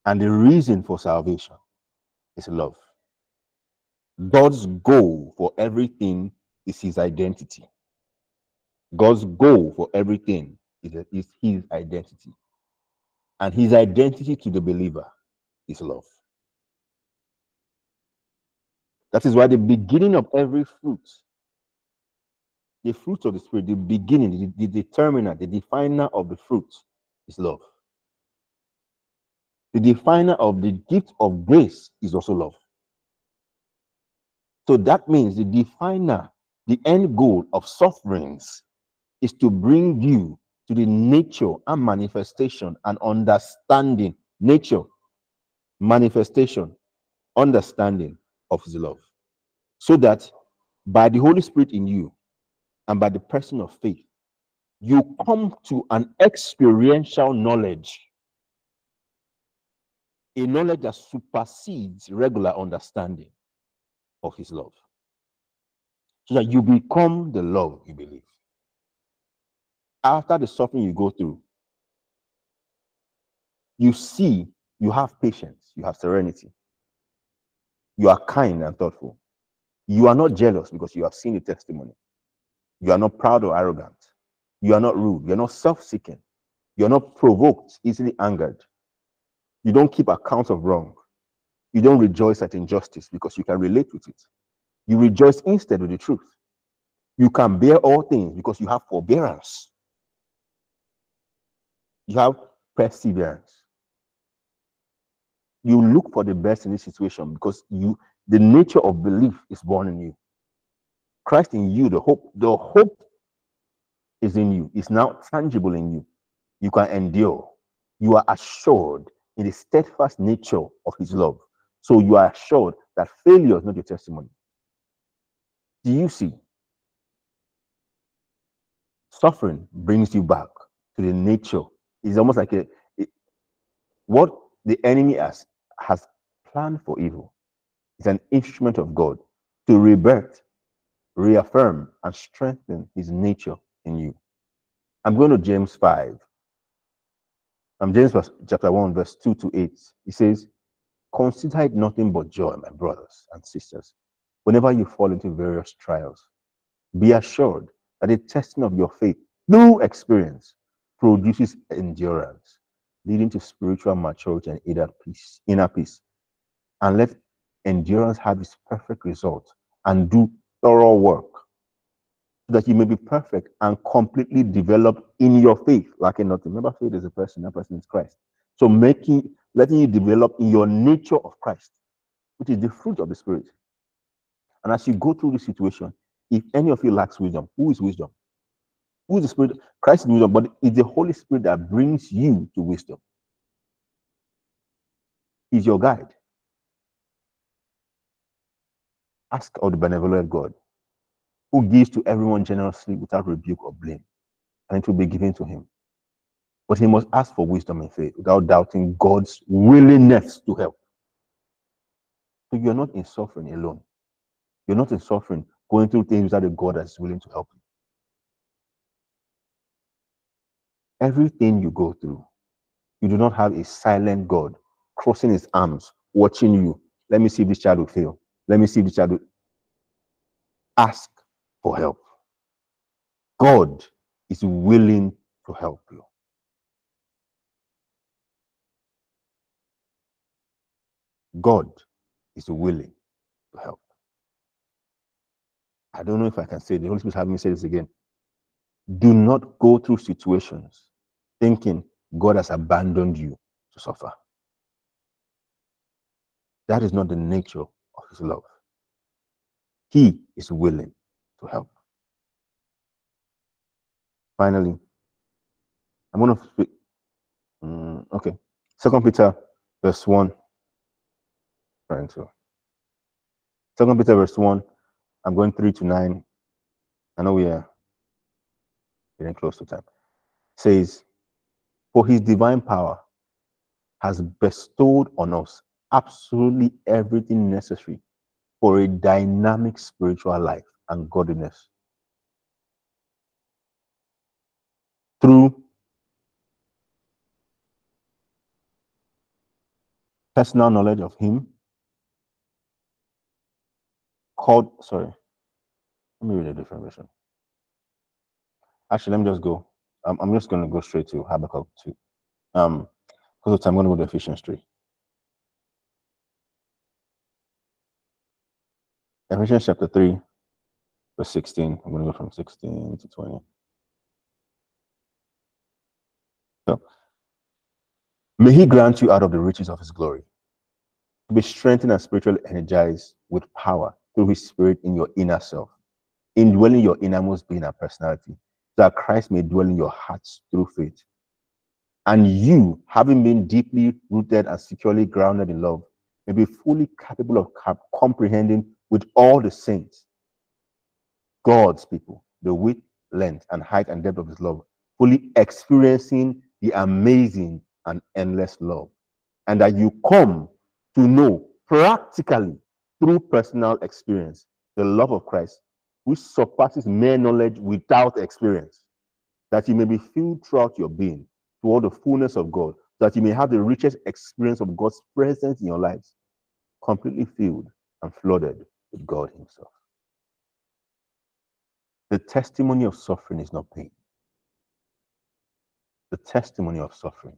And the reason for salvation is love. God's goal for everything is his identity. God's goal for everything is, is his identity. And his identity to the believer is love. That is why the beginning of every fruit, the fruit of the Spirit, the beginning, the, the determiner, the definer of the fruit is love. The definer of the gift of grace is also love. So that means the definer, the end goal of sufferings is to bring you to the nature and manifestation and understanding, nature, manifestation, understanding of his love. So that by the Holy Spirit in you and by the person of faith, you come to an experiential knowledge, a knowledge that supersedes regular understanding of his love. So that you become the love you believe. After the suffering you go through, you see you have patience, you have serenity, you are kind and thoughtful. You are not jealous because you have seen the testimony. You are not proud or arrogant. You are not rude. You are not self seeking. You are not provoked, easily angered. You don't keep account of wrong. You don't rejoice at injustice because you can relate with it. You rejoice instead with the truth. You can bear all things because you have forbearance. You have perseverance. You look for the best in this situation because you the nature of belief is born in you. Christ in you, the hope, the hope is in you, is now tangible in you. You can endure. You are assured in the steadfast nature of his love. So you are assured that failure is not your testimony. Do you see? Suffering brings you back to the nature. It's almost like a, it, what the enemy has has planned for evil is an instrument of God to rebirth, reaffirm, and strengthen his nature in you. I'm going to James 5. I'm James chapter 1, verse 2 to 8. He says, Consider it nothing but joy, my brothers and sisters, whenever you fall into various trials. Be assured that the testing of your faith through experience produces endurance, leading to spiritual maturity and inner peace. Inner peace. And let endurance have its perfect result and do thorough work so that you may be perfect and completely developed in your faith, lacking nothing. Remember, faith is a person, that person is Christ. So making letting you develop in your nature of Christ, which is the fruit of the Spirit. And as you go through this situation, if any of you lacks wisdom, who is wisdom? Who is the Spirit? Christ is wisdom, but it's the Holy Spirit that brings you to wisdom. He's your guide. Ask of the benevolent God, who gives to everyone generously without rebuke or blame, and it will be given to him. But he must ask for wisdom and faith without doubting God's willingness to help. So you're not in suffering alone. You're not in suffering going through things without a God that's willing to help you. Everything you go through, you do not have a silent God crossing his arms, watching you. Let me see if this child will fail. Let me see if this child will ask for help. God is willing to help you. God is willing to help. I don't know if I can say it. the Holy Spirit having me say this again. Do not go through situations thinking God has abandoned you to suffer. That is not the nature of his love. He is willing to help. Finally, I'm going to speak. Um, okay. Second Peter, verse 1 trying to. Second Peter verse 1. I'm going 3 to 9. I know we are getting close to time. Says, For his divine power has bestowed on us absolutely everything necessary for a dynamic spiritual life and godliness. Through personal knowledge of him called, sorry, let me read a different version. Actually, let me just go. I'm, I'm just going to go straight to Habakkuk 2. Um, because of time, I'm going to go to Ephesians 3. Ephesians chapter 3, verse 16. I'm going to go from 16 to 20. So, may he grant you out of the riches of his glory to be strengthened and spiritually energized with power through his spirit in your inner self, indwelling your innermost being and personality, so that Christ may dwell in your hearts through faith. And you, having been deeply rooted and securely grounded in love, may be fully capable of comprehending with all the saints, God's people, the width, length, and height and depth of his love, fully experiencing the amazing and endless love. And that you come to know practically through personal experience the love of Christ, which surpasses mere knowledge without experience, that you may be filled throughout your being to all the fullness of God, that you may have the richest experience of God's presence in your lives, completely filled and flooded with God Himself. The testimony of suffering is not pain. The testimony of suffering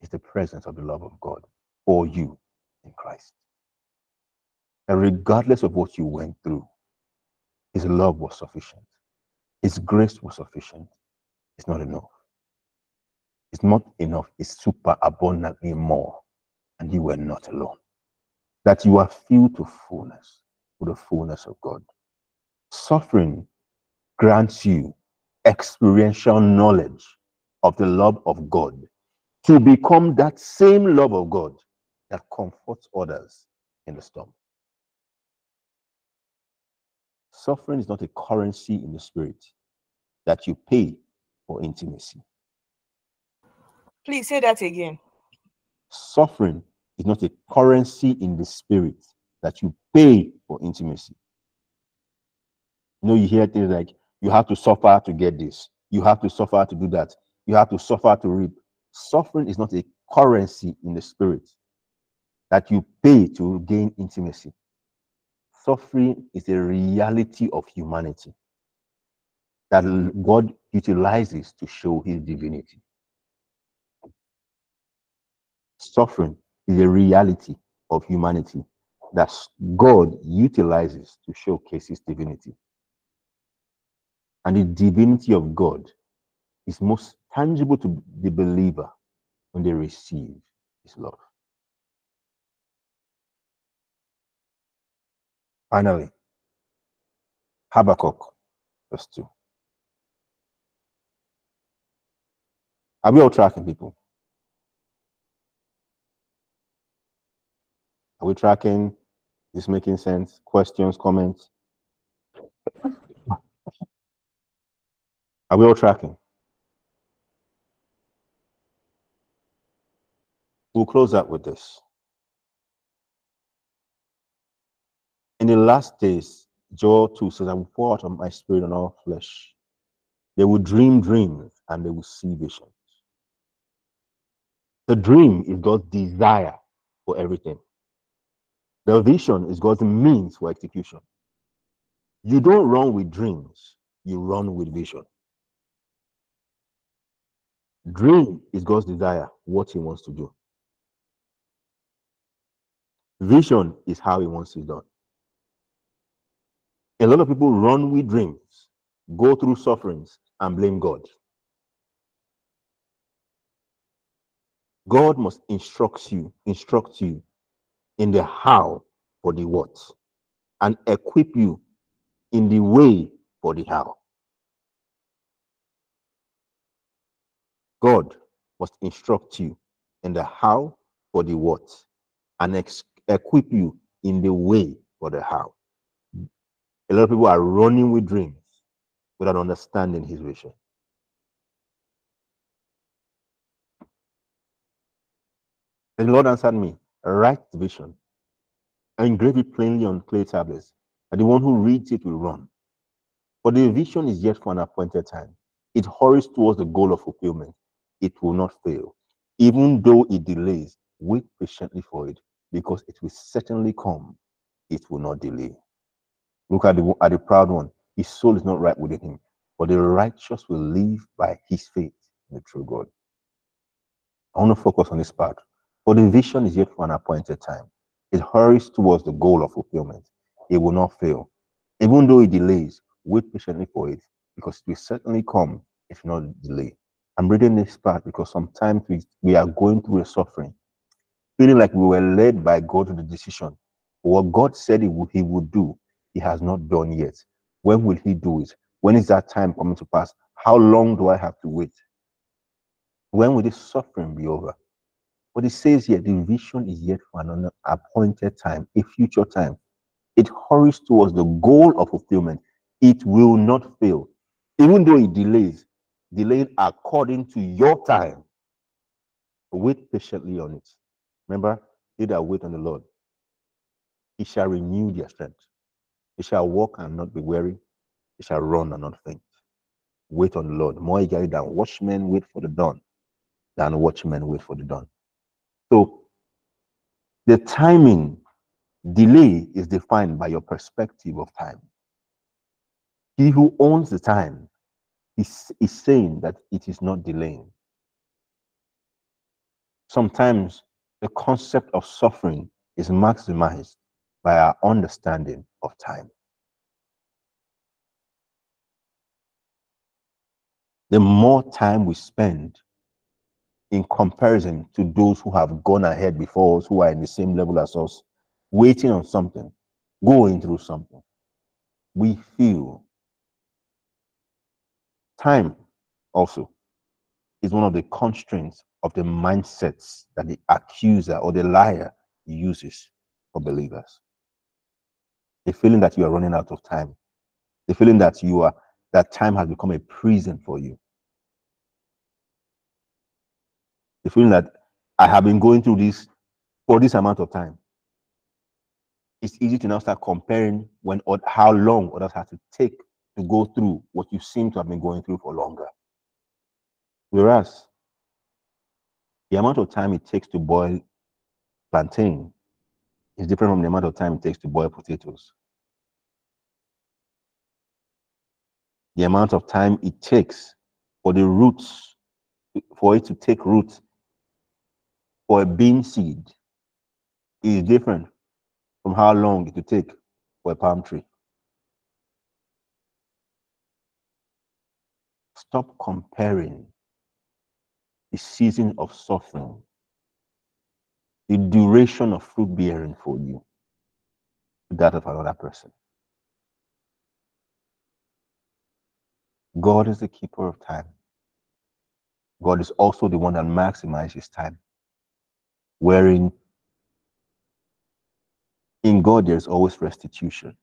is the presence of the love of God for you in Christ. And regardless of what you went through, His love was sufficient. His grace was sufficient. It's not enough. It's not enough. It's super abundantly more. And you were not alone. That you are filled to fullness with the fullness of God. Suffering grants you experiential knowledge of the love of God to become that same love of God that comforts others in the storm. Suffering is not a currency in the spirit that you pay for intimacy. Please say that again. Suffering is not a currency in the spirit that you pay for intimacy. You know, you hear things like, you have to suffer to get this, you have to suffer to do that, you have to suffer to reap. Suffering is not a currency in the spirit that you pay to gain intimacy. Suffering is a reality of humanity that God utilizes to show his divinity. Suffering is a reality of humanity that God utilizes to showcase his divinity. And the divinity of God is most tangible to the believer when they receive his love. Finally, Habakkuk, verse 2. Are we all tracking, people? Are we tracking? Is making sense? Questions, comments? Are we all tracking? We'll close out with this. In the last days, Joel 2 says, I will pour out my spirit on all flesh. They will dream dreams and they will see visions. The dream is God's desire for everything. The vision is God's means for execution. You don't run with dreams, you run with vision. Dream is God's desire, what He wants to do. Vision is how He wants it done. A lot of people run with dreams, go through sufferings, and blame God. God must instruct you, instruct you in the how for the what, and equip you in the way for the how. God must instruct you in the how for the what, and equip you in the way for the how. A lot of people are running with dreams without understanding his vision. And the Lord answered me, Write the vision engrave it plainly on clay tablets, and the one who reads it will run. For the vision is yet for an appointed time. It hurries towards the goal of fulfillment. It will not fail. Even though it delays, wait patiently for it, because it will certainly come. It will not delay. Look at the, at the proud one. His soul is not right within him. But the righteous will live by his faith in the true God. I want to focus on this part. For the vision is yet for an appointed time. It hurries towards the goal of fulfillment. It will not fail. Even though it delays, wait patiently for it, because it will certainly come if not delay. I'm reading this part because sometimes we, we are going through a suffering, feeling like we were led by God to the decision. What God said he would, he would do, he has not done yet. When will he do it? When is that time coming to pass? How long do I have to wait? When will this suffering be over? But it says here, the vision is yet for an appointed time, a future time. It hurries towards the goal of fulfillment. It will not fail. Even though it delays, delayed according to your time. Wait patiently on it. Remember, they that wait on the Lord, he shall renew their strength. Shall walk and not be weary. They shall run and not faint. Wait on the Lord. More eagerly than watchmen wait for the dawn, than watchmen wait for the dawn. So the timing delay is defined by your perspective of time. He who owns the time is, is saying that it is not delaying. Sometimes the concept of suffering is maximized by our understanding of time. The more time we spend in comparison to those who have gone ahead before us, who are in the same level as us, waiting on something, going through something, we feel time also is one of the constraints of the mindsets that the accuser or the liar uses for believers. The feeling that you are running out of time, the feeling that you are that time has become a prison for you. The feeling that I have been going through this for this amount of time. It's easy to now start comparing when or how long others have to take to go through what you seem to have been going through for longer. Whereas the amount of time it takes to boil plantain is different from the amount of time it takes to boil potatoes. The amount of time it takes for the roots, for it to take root for a bean seed is different from how long it will take for a palm tree. Stop comparing the season of suffering, the duration of fruit bearing for you, to that of another person. God is the keeper of time. God is also the one that maximizes time, wherein in God there's always restitution.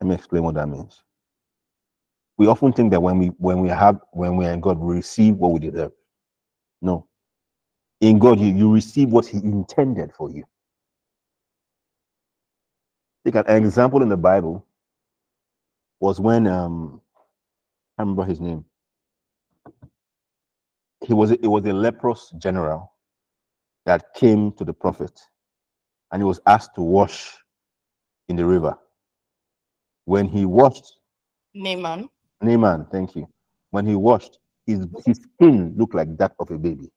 Let me explain what that means we often think that when we when we have when we are in God, we receive what we deserve. No. In God, you, you receive what He intended for you. Take an example in the Bible was when um I remember his name. He was it was a leprous general that came to the prophet and he was asked to wash in the river. When he washed, Naaman. Naaman, thank you. When he washed, his, his skin looked like that of a baby.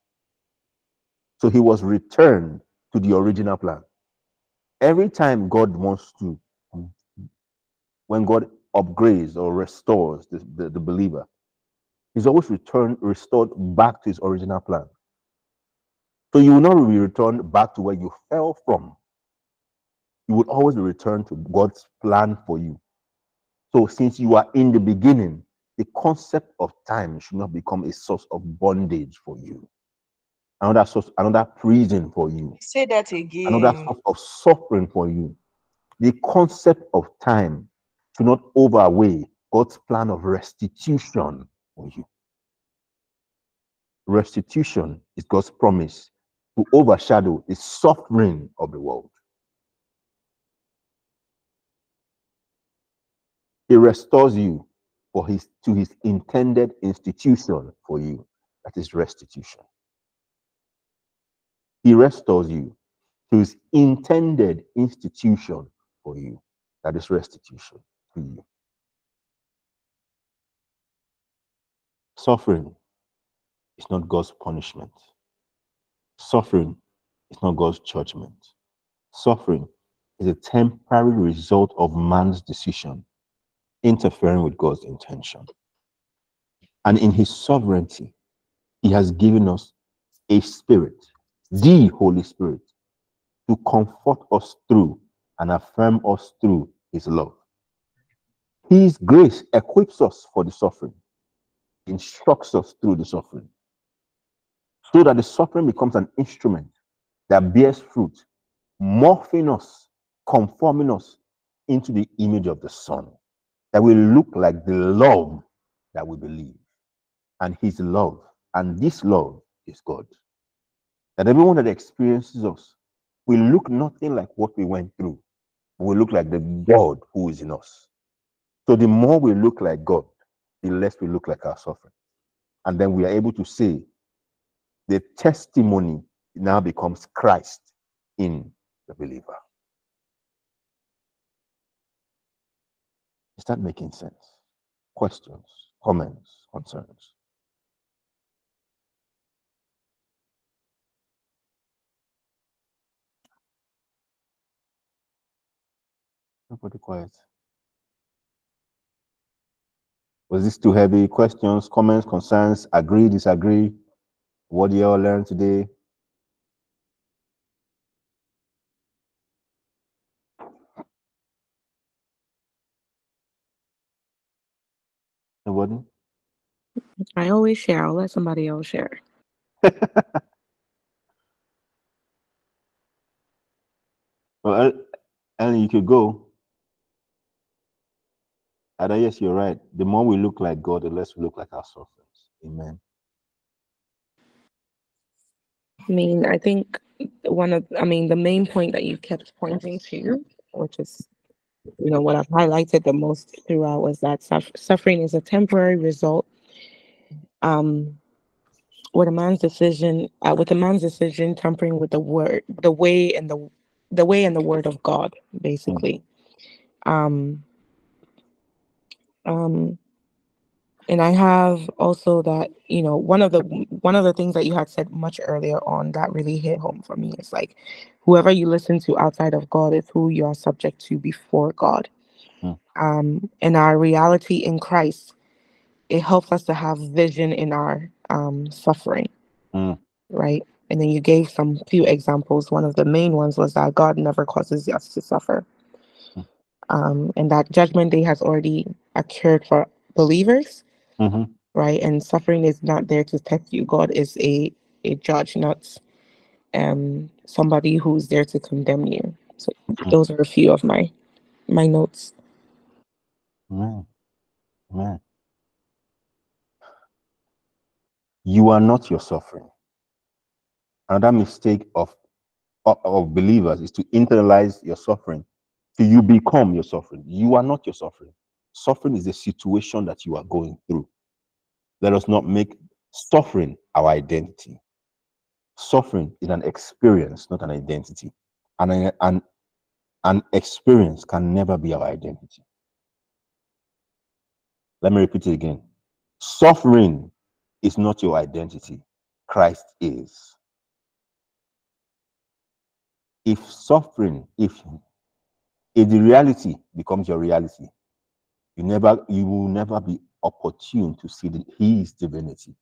So he was returned to the original plan. Every time God wants to, when God upgrades or restores the, the, the believer, he's always returned, restored back to his original plan. So you will not be returned back to where you fell from. You will always be returned to God's plan for you. So, since you are in the beginning, the concept of time should not become a source of bondage for you. Another source, another prison for you. Say that again. Another source of suffering for you. The concept of time should not overweigh God's plan of restitution for you. Restitution is God's promise to overshadow the suffering of the world. He restores you for his to his intended institution for you. That is restitution. He restores you to his intended institution for you. that is restitution to you. Suffering is not God's punishment. Suffering is not God's judgment. Suffering is a temporary result of man's decision interfering with God's intention. And in his sovereignty, he has given us a spirit, the Holy Spirit, to comfort us through and affirm us through his love. His grace equips us for the suffering, instructs us through the suffering, so that the suffering becomes an instrument that bears fruit, morphing us, conforming us into the image of the Son, that will look like the love that we believe. And his love, and this love is God. That everyone that experiences us will look nothing like what we went through, we look like the God who is in us. So the more we look like God, the less we look like our suffering. And then we are able to say the testimony now becomes Christ in the believer. Is that making sense? Questions, comments, concerns? Nobody quiet. Was this too heavy? Questions, comments, concerns, agree, disagree? What do you all learn today? Nobody? I always share. I'll let somebody else share. (laughs) Well, and you could go. And yes, you're right. The more we look like God, the less we look like our sufferings. Amen. I mean, I think one of, I mean, the main point that you kept pointing to, which is, you know, what I've highlighted the most throughout was that suff- suffering is a temporary result. Um, with a man's decision, uh, with a man's decision tampering with the word, the way and the, the way and the word of God, basically. Um, um, and I have also that, you know, one of the one of the things that you had said much earlier on that really hit home for me is like whoever you listen to outside of God is who you are subject to before God. Hmm. Um, and our reality in Christ, it helps us to have vision in our um suffering, Hmm. right? And then you gave some few examples. One of the main ones was that God never causes us to suffer. Um, and that judgment day has already occurred for believers hmm right? And suffering is not there to test you. God is a a judge, not um somebody who's there to condemn you. So those are a few of my my notes. Amen. Amen. You are not your suffering. Another mistake of, of, of believers is to internalize your suffering till you become your suffering. You are not your suffering. Suffering is a situation that you are going through. Let us not make suffering our identity. Suffering is an experience, not an identity. And an, an, an experience can never be our identity. Let me repeat it again. Suffering is not your identity. Christ is. If suffering, if if the reality becomes your reality, you never you will never be opportune to see the, his divinity.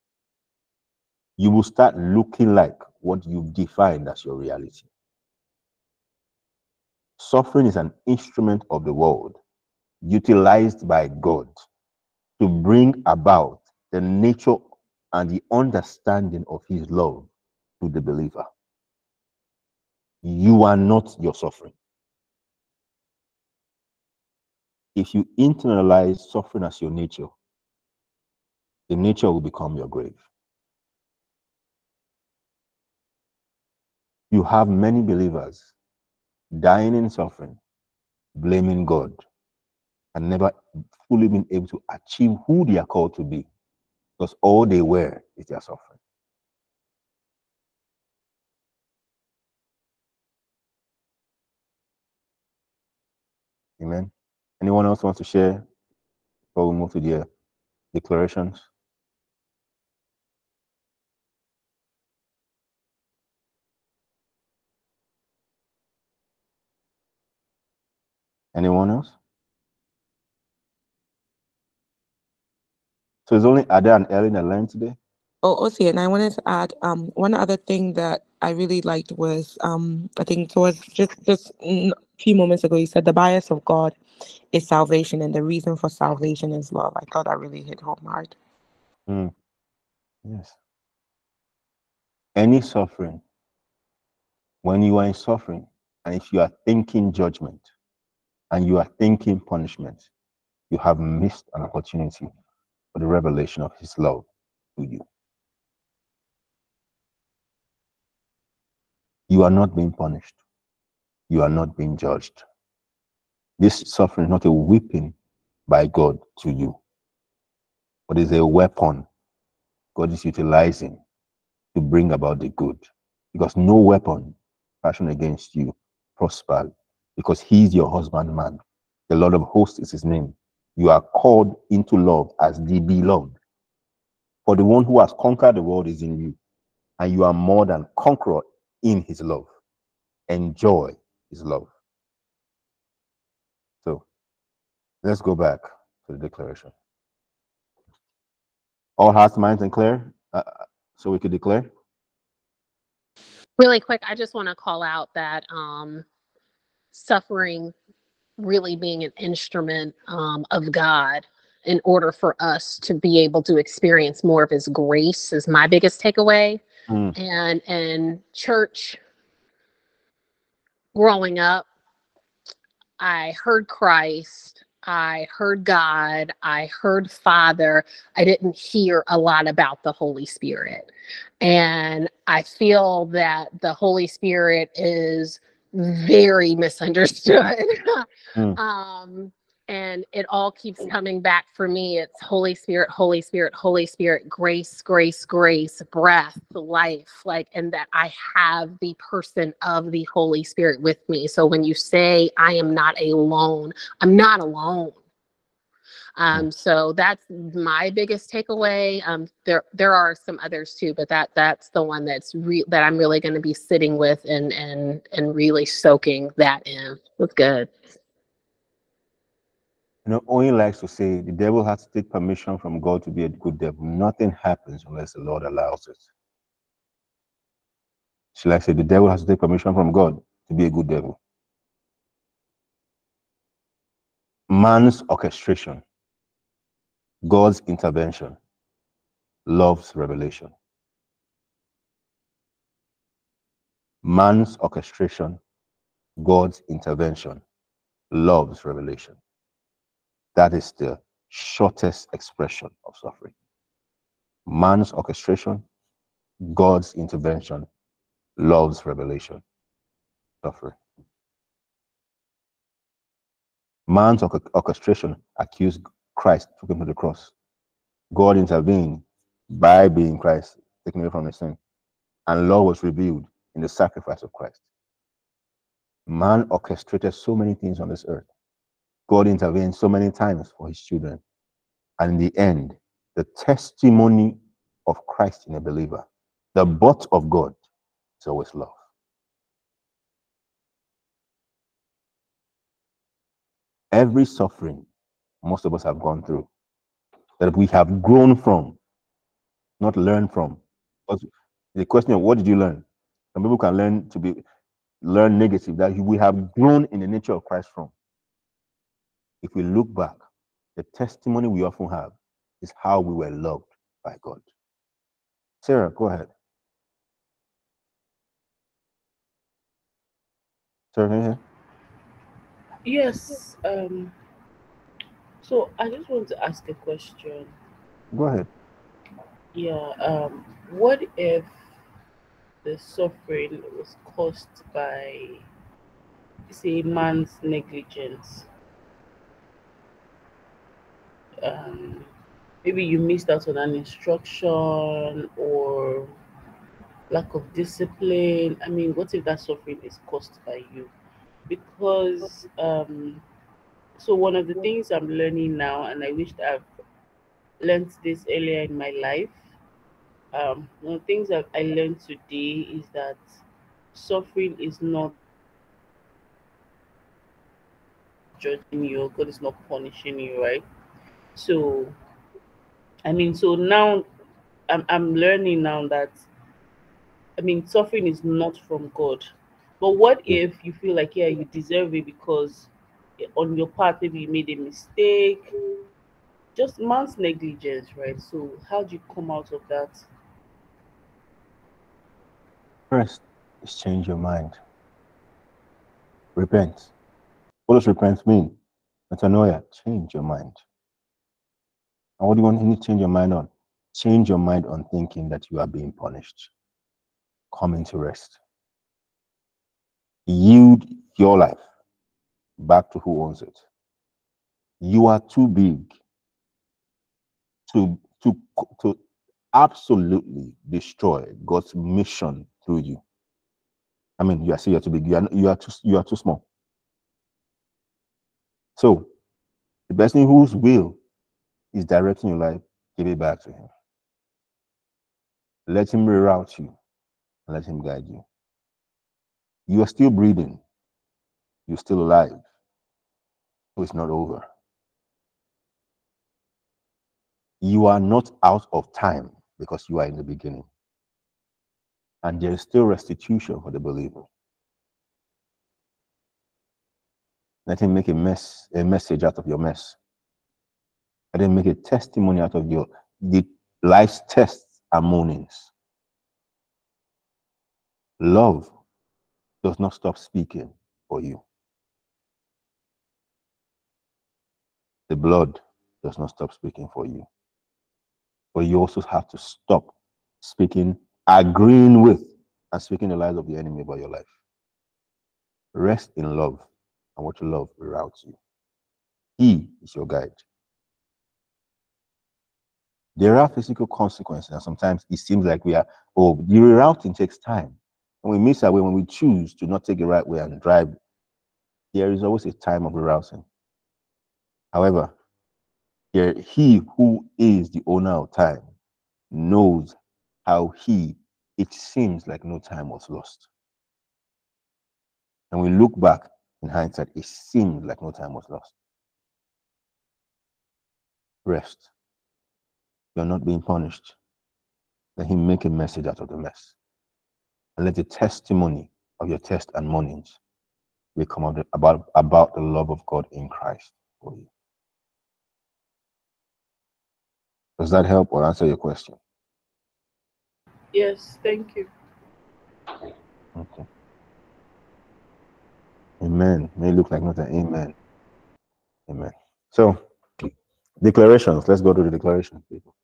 You will start looking like what you've defined as your reality. Suffering is an instrument of the world utilized by God to bring about the nature and the understanding of his love to the believer. You are not your suffering. If you internalize suffering as your nature, the nature will become your grave. You have many believers dying in suffering, blaming God, and never fully been able to achieve who they are called to be because all they were is their suffering. Amen. Anyone else wants to share before we move to the declarations? Anyone else? So it's only Ada and Ellen that learned today? Oh, also, and I wanted to add um one other thing that I really liked was um I think it was just just few moments ago you said the bias of God is salvation and the reason for salvation is love. I thought that really hit home hard. Mm. Yes. Any suffering, when you are in suffering, and if you are thinking judgment and you are thinking punishment, you have missed an opportunity for the revelation of his love to you. You are not being punished. You are not being judged. This suffering is not a whipping by God to you, but is a weapon God is utilizing to bring about the good. Because no weapon fashioned against you prospered, because He is your husbandman. The Lord of hosts is His name. You are called into love as the beloved. For the one who has conquered the world is in you, and you are more than conqueror in His love. Enjoy His love. So let's go back to the declaration. All hearts, minds, and clear. Uh, so we could declare. Really quick, I just want to call out that um, suffering really being an instrument um, of God in order for us to be able to experience more of his grace is my biggest takeaway. Mm. And and church growing up, I heard Christ, I heard God, I heard Father. I didn't hear a lot about the Holy Spirit. And I feel that the Holy Spirit is very (laughs) misunderstood. Mm. um, and it all keeps coming back for me. It's Holy Spirit, Holy Spirit, Holy Spirit, grace, grace, grace, breath, life, like, and that I have the person of the Holy Spirit with me. So when you say I am not alone, I'm not alone. Um, so that's my biggest takeaway. Um, there there are some others too, but that that's the one that's re- that I'm really going to be sitting with and and and really soaking that in. That's good. You know, Owen likes to say the devil has to take permission from God to be a good devil. Nothing happens unless the Lord allows it. She likes to say the devil has to take permission from God to be a good devil. Man's orchestration, God's intervention, love's revelation. Man's orchestration, God's intervention, love's revelation. That is the shortest expression of suffering. Man's orchestration, God's intervention, love's revelation, suffering. Man's orchestration accused Christ, took him to the cross. God intervened by being Christ, taking away from the sin. And law was revealed in the sacrifice of Christ. Man orchestrated so many things on this earth. God intervened so many times for his children. And in the end, the testimony of Christ in a believer, the but of God is always love. Every suffering most of us have gone through, that we have grown from, not learned from. The question of what did you learn? Some people can learn to be learn negative that we have grown in the nature of Christ from. If we look back, the testimony we often have is how we were loved by God. Sarah, go ahead. Sarah, can you hear? Yes. Um. So I just want to ask a question. Go ahead. Yeah. Um. What if the suffering was caused by, say, man's negligence? Um. Maybe you missed out on an instruction or lack of discipline. I mean, what if that suffering is caused by you? Because um, so one of the things I'm learning now, and I wish I've learned this earlier in my life. Um, one of the things that I learned today is that suffering is not judging you, God is not punishing you, right? So, I mean, so now I'm, I'm learning now that, I mean, suffering is not from God. But what if you feel like, yeah, you deserve it because on your part, maybe you made a mistake, just man's negligence, right? So, how do you come out of that? First is change your mind. Repent. What does repent mean? Metanoia, change your mind. And what do you want to change your mind on? Change your mind on thinking that you are being punished. Come into rest. Yield your life back to who owns it. You are too big to to to absolutely destroy God's mission through you. I mean, you are still too big. You are you are too you are too small. So, the person whose will is directing your life, give it back to him. Let him reroute you. And let him guide you. You are still breathing. You're still alive. So it's not over. You are not out of time because you are in the beginning. And there is still restitution for the believer. Let him make a mess, a message out of your mess. Let him make a testimony out of your the life's tests and moanings. Love does not stop speaking for you. The blood does not stop speaking for you. But you also have to stop speaking, agreeing with, and speaking the lies of the enemy about your life. Rest in love, and what love reroutes you. He is your guide. There are physical consequences, and sometimes it seems like we are, oh, the rerouting takes time. And we miss our way when we choose to not take the right way and drive. There is always a time of rerouting. However, here, he who is the owner of time knows how he, it seems like no time was lost. And we look back in hindsight, it seemed like no time was lost. Rest. You're not being punished. Let him make a message out of the mess. And let the testimony of your test and mournings become about, about the love of God in Christ for you. Does that help or answer your question? Yes, thank you. Okay. Amen. May look like nothing. Amen. Amen. So, declarations. Let's go to the declarations, people.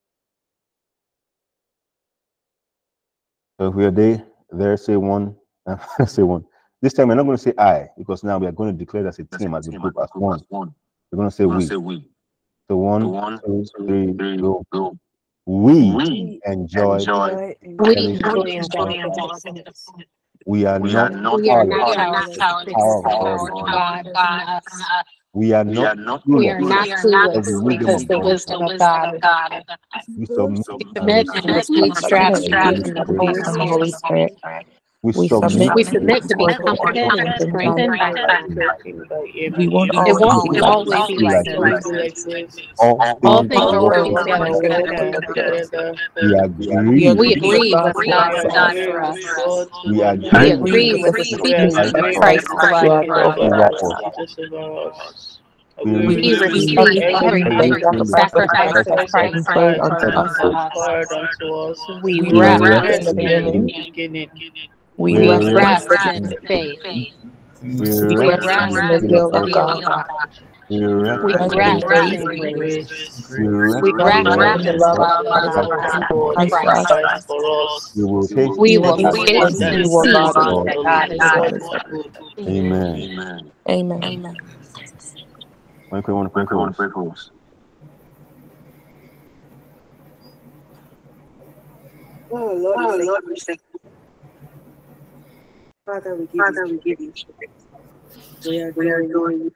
So if we are there, there, say one. (laughs) say one. This time we're not going to say I because now we are going to declare as a team, as a group, as one. We're going to say we. So one, one two, three, three, go. go. We, we enjoy, enjoy we enjoy, we are not we are not God. We are not we are not clueless because the wisdom of God. We submit and receive strategy from the Holy Spirit. We, we submit, we submit to be comforted and strengthened by We won't it won't always be like this. All things are working together together. We agree. We agree with God's done for us. We We agree with the speaking of Christ blood over us. We receive everything from the sacrifice of Christ unto us. We rest in the beginning. We rest in faith. We rest in the will of God. We rest in grace. We rest in the love of Christ for us. We will taste and see that God is good. Amen. Amen. Amen. One quick one, quick one, quick one. Oh Lord, oh, Lord, we thank you. Father, we give Father, you we give you We are we going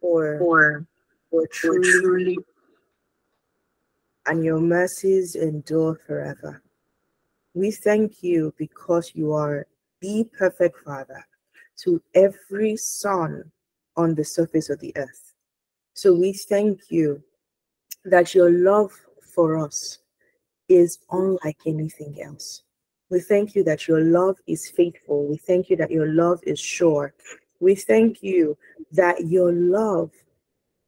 for, for, for for truly truly and your mercies endure forever. We thank you because you are the perfect Father to every son on the surface of the earth. So we thank you that your love for us is unlike anything else. We thank you that your love is faithful. We thank you that your love is sure. We thank you that your love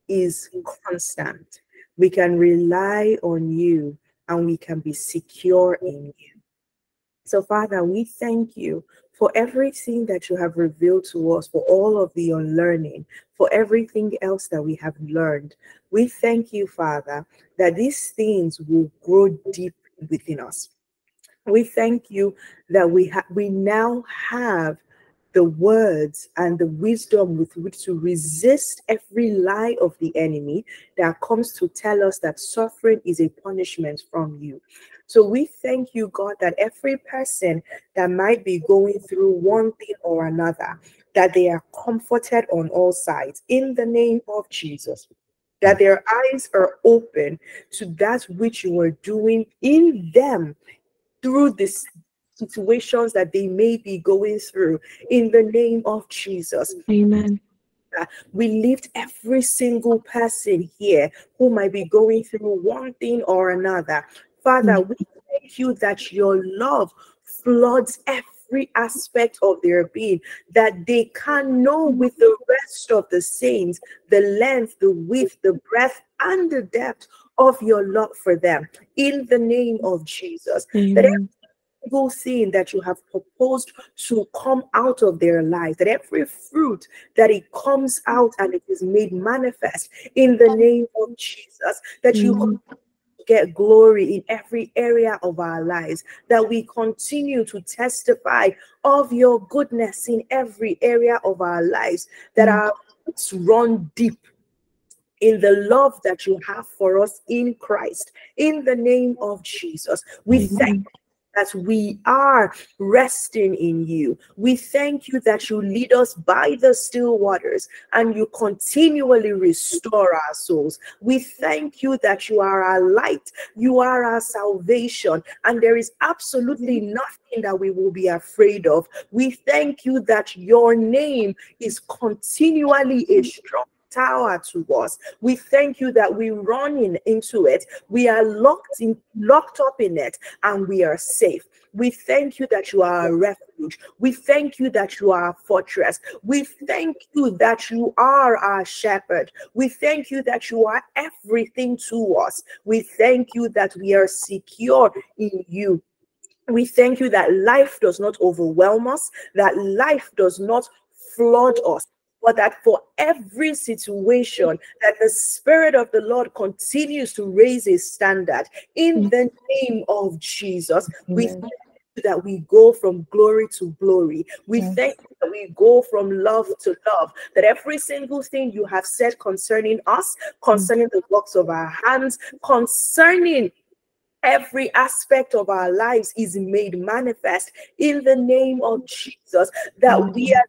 is constant. We can rely on you and we can be secure in you. So, Father, we thank you for everything that you have revealed to us, for all of the unlearning, for everything else that we have learned. We thank you, Father, that these things will grow deep within us. We thank you that we have we now have the words and the wisdom with which to resist every lie of the enemy that comes to tell us that suffering is a punishment from you. So we thank you, God, that every person that might be going through one thing or another, that they are comforted on all sides in the name of Jesus. That their eyes are open to that which you are doing in them through this situations that they may be going through in the name of Jesus. Amen. We lift every single person here who might be going through one thing or another. Father, mm. we thank you that your love floods every aspect of their being, that they can know with the rest of the saints the length, the width, the breadth, and the depth of your love for them in the name of Jesus. That Amen. evil thing that you have proposed to come out of their lives, that every fruit that it comes out and it is made manifest in the name of Jesus, that you Amen. get glory in every area of our lives, that we continue to testify of your goodness in every area of our lives, that mm. our roots run deep in the love that you have for us in Christ. In the name of Jesus, we thank you that we are resting in you. We thank you that you lead us by the still waters and you continually restore our souls. We thank you that you are our light, you are our salvation, and there is absolutely nothing that we will be afraid of. We thank you that your name is continually a strong tower to us. We thank you that we run in into it. We are locked in, locked up in it, and we are safe. We thank you that you are a refuge. We thank you that you are a fortress. We thank you that you are our shepherd. We thank you that you are everything to us. We thank you that we are secure in you. We thank you that life does not overwhelm us, that life does not flood us, but that for every situation that the spirit of the lord continues to raise his standard in mm. the name of jesus. We that we go from glory to glory. We Yes. thank you that we go from love to love that every single thing you have said concerning us mm. concerning the works of our hands concerning every aspect of our lives is made manifest in the name of Jesus. That we are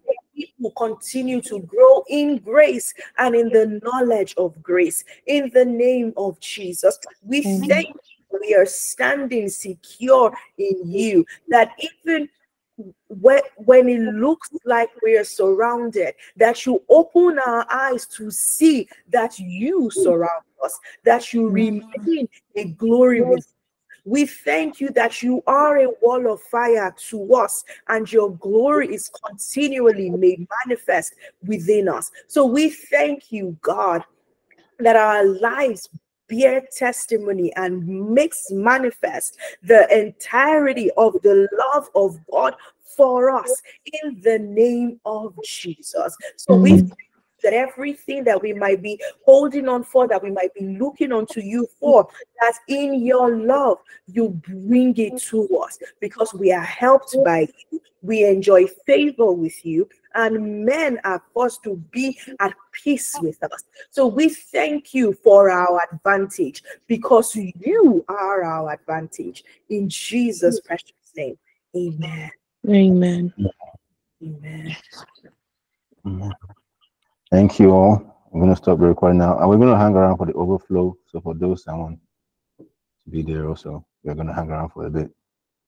continue to grow in grace and in the knowledge of grace in the name of Jesus. We thank you. We are standing secure in you. That even when, when it looks like we are surrounded, that you open our eyes to see that you surround us, that you remain a glory with we thank you that you are a wall of fire to us and your glory is continually made manifest within us. So we thank you, God, that our lives bear testimony and makes manifest the entirety of the love of God for us in the name of Jesus. So we mm. Amen. That everything that we might be holding on for, that we might be looking onto you for, that in your love you bring it to us because we are helped by you. We enjoy favor with you, and men are forced to be at peace with us. So we thank you for our advantage because you are our advantage. In Jesus' precious name, amen. Amen. Amen. Amen. Thank you all. I'm gonna stop the recording now, and we're gonna hang around for the overflow. So for those that want to be there, also, we're gonna hang around for a bit.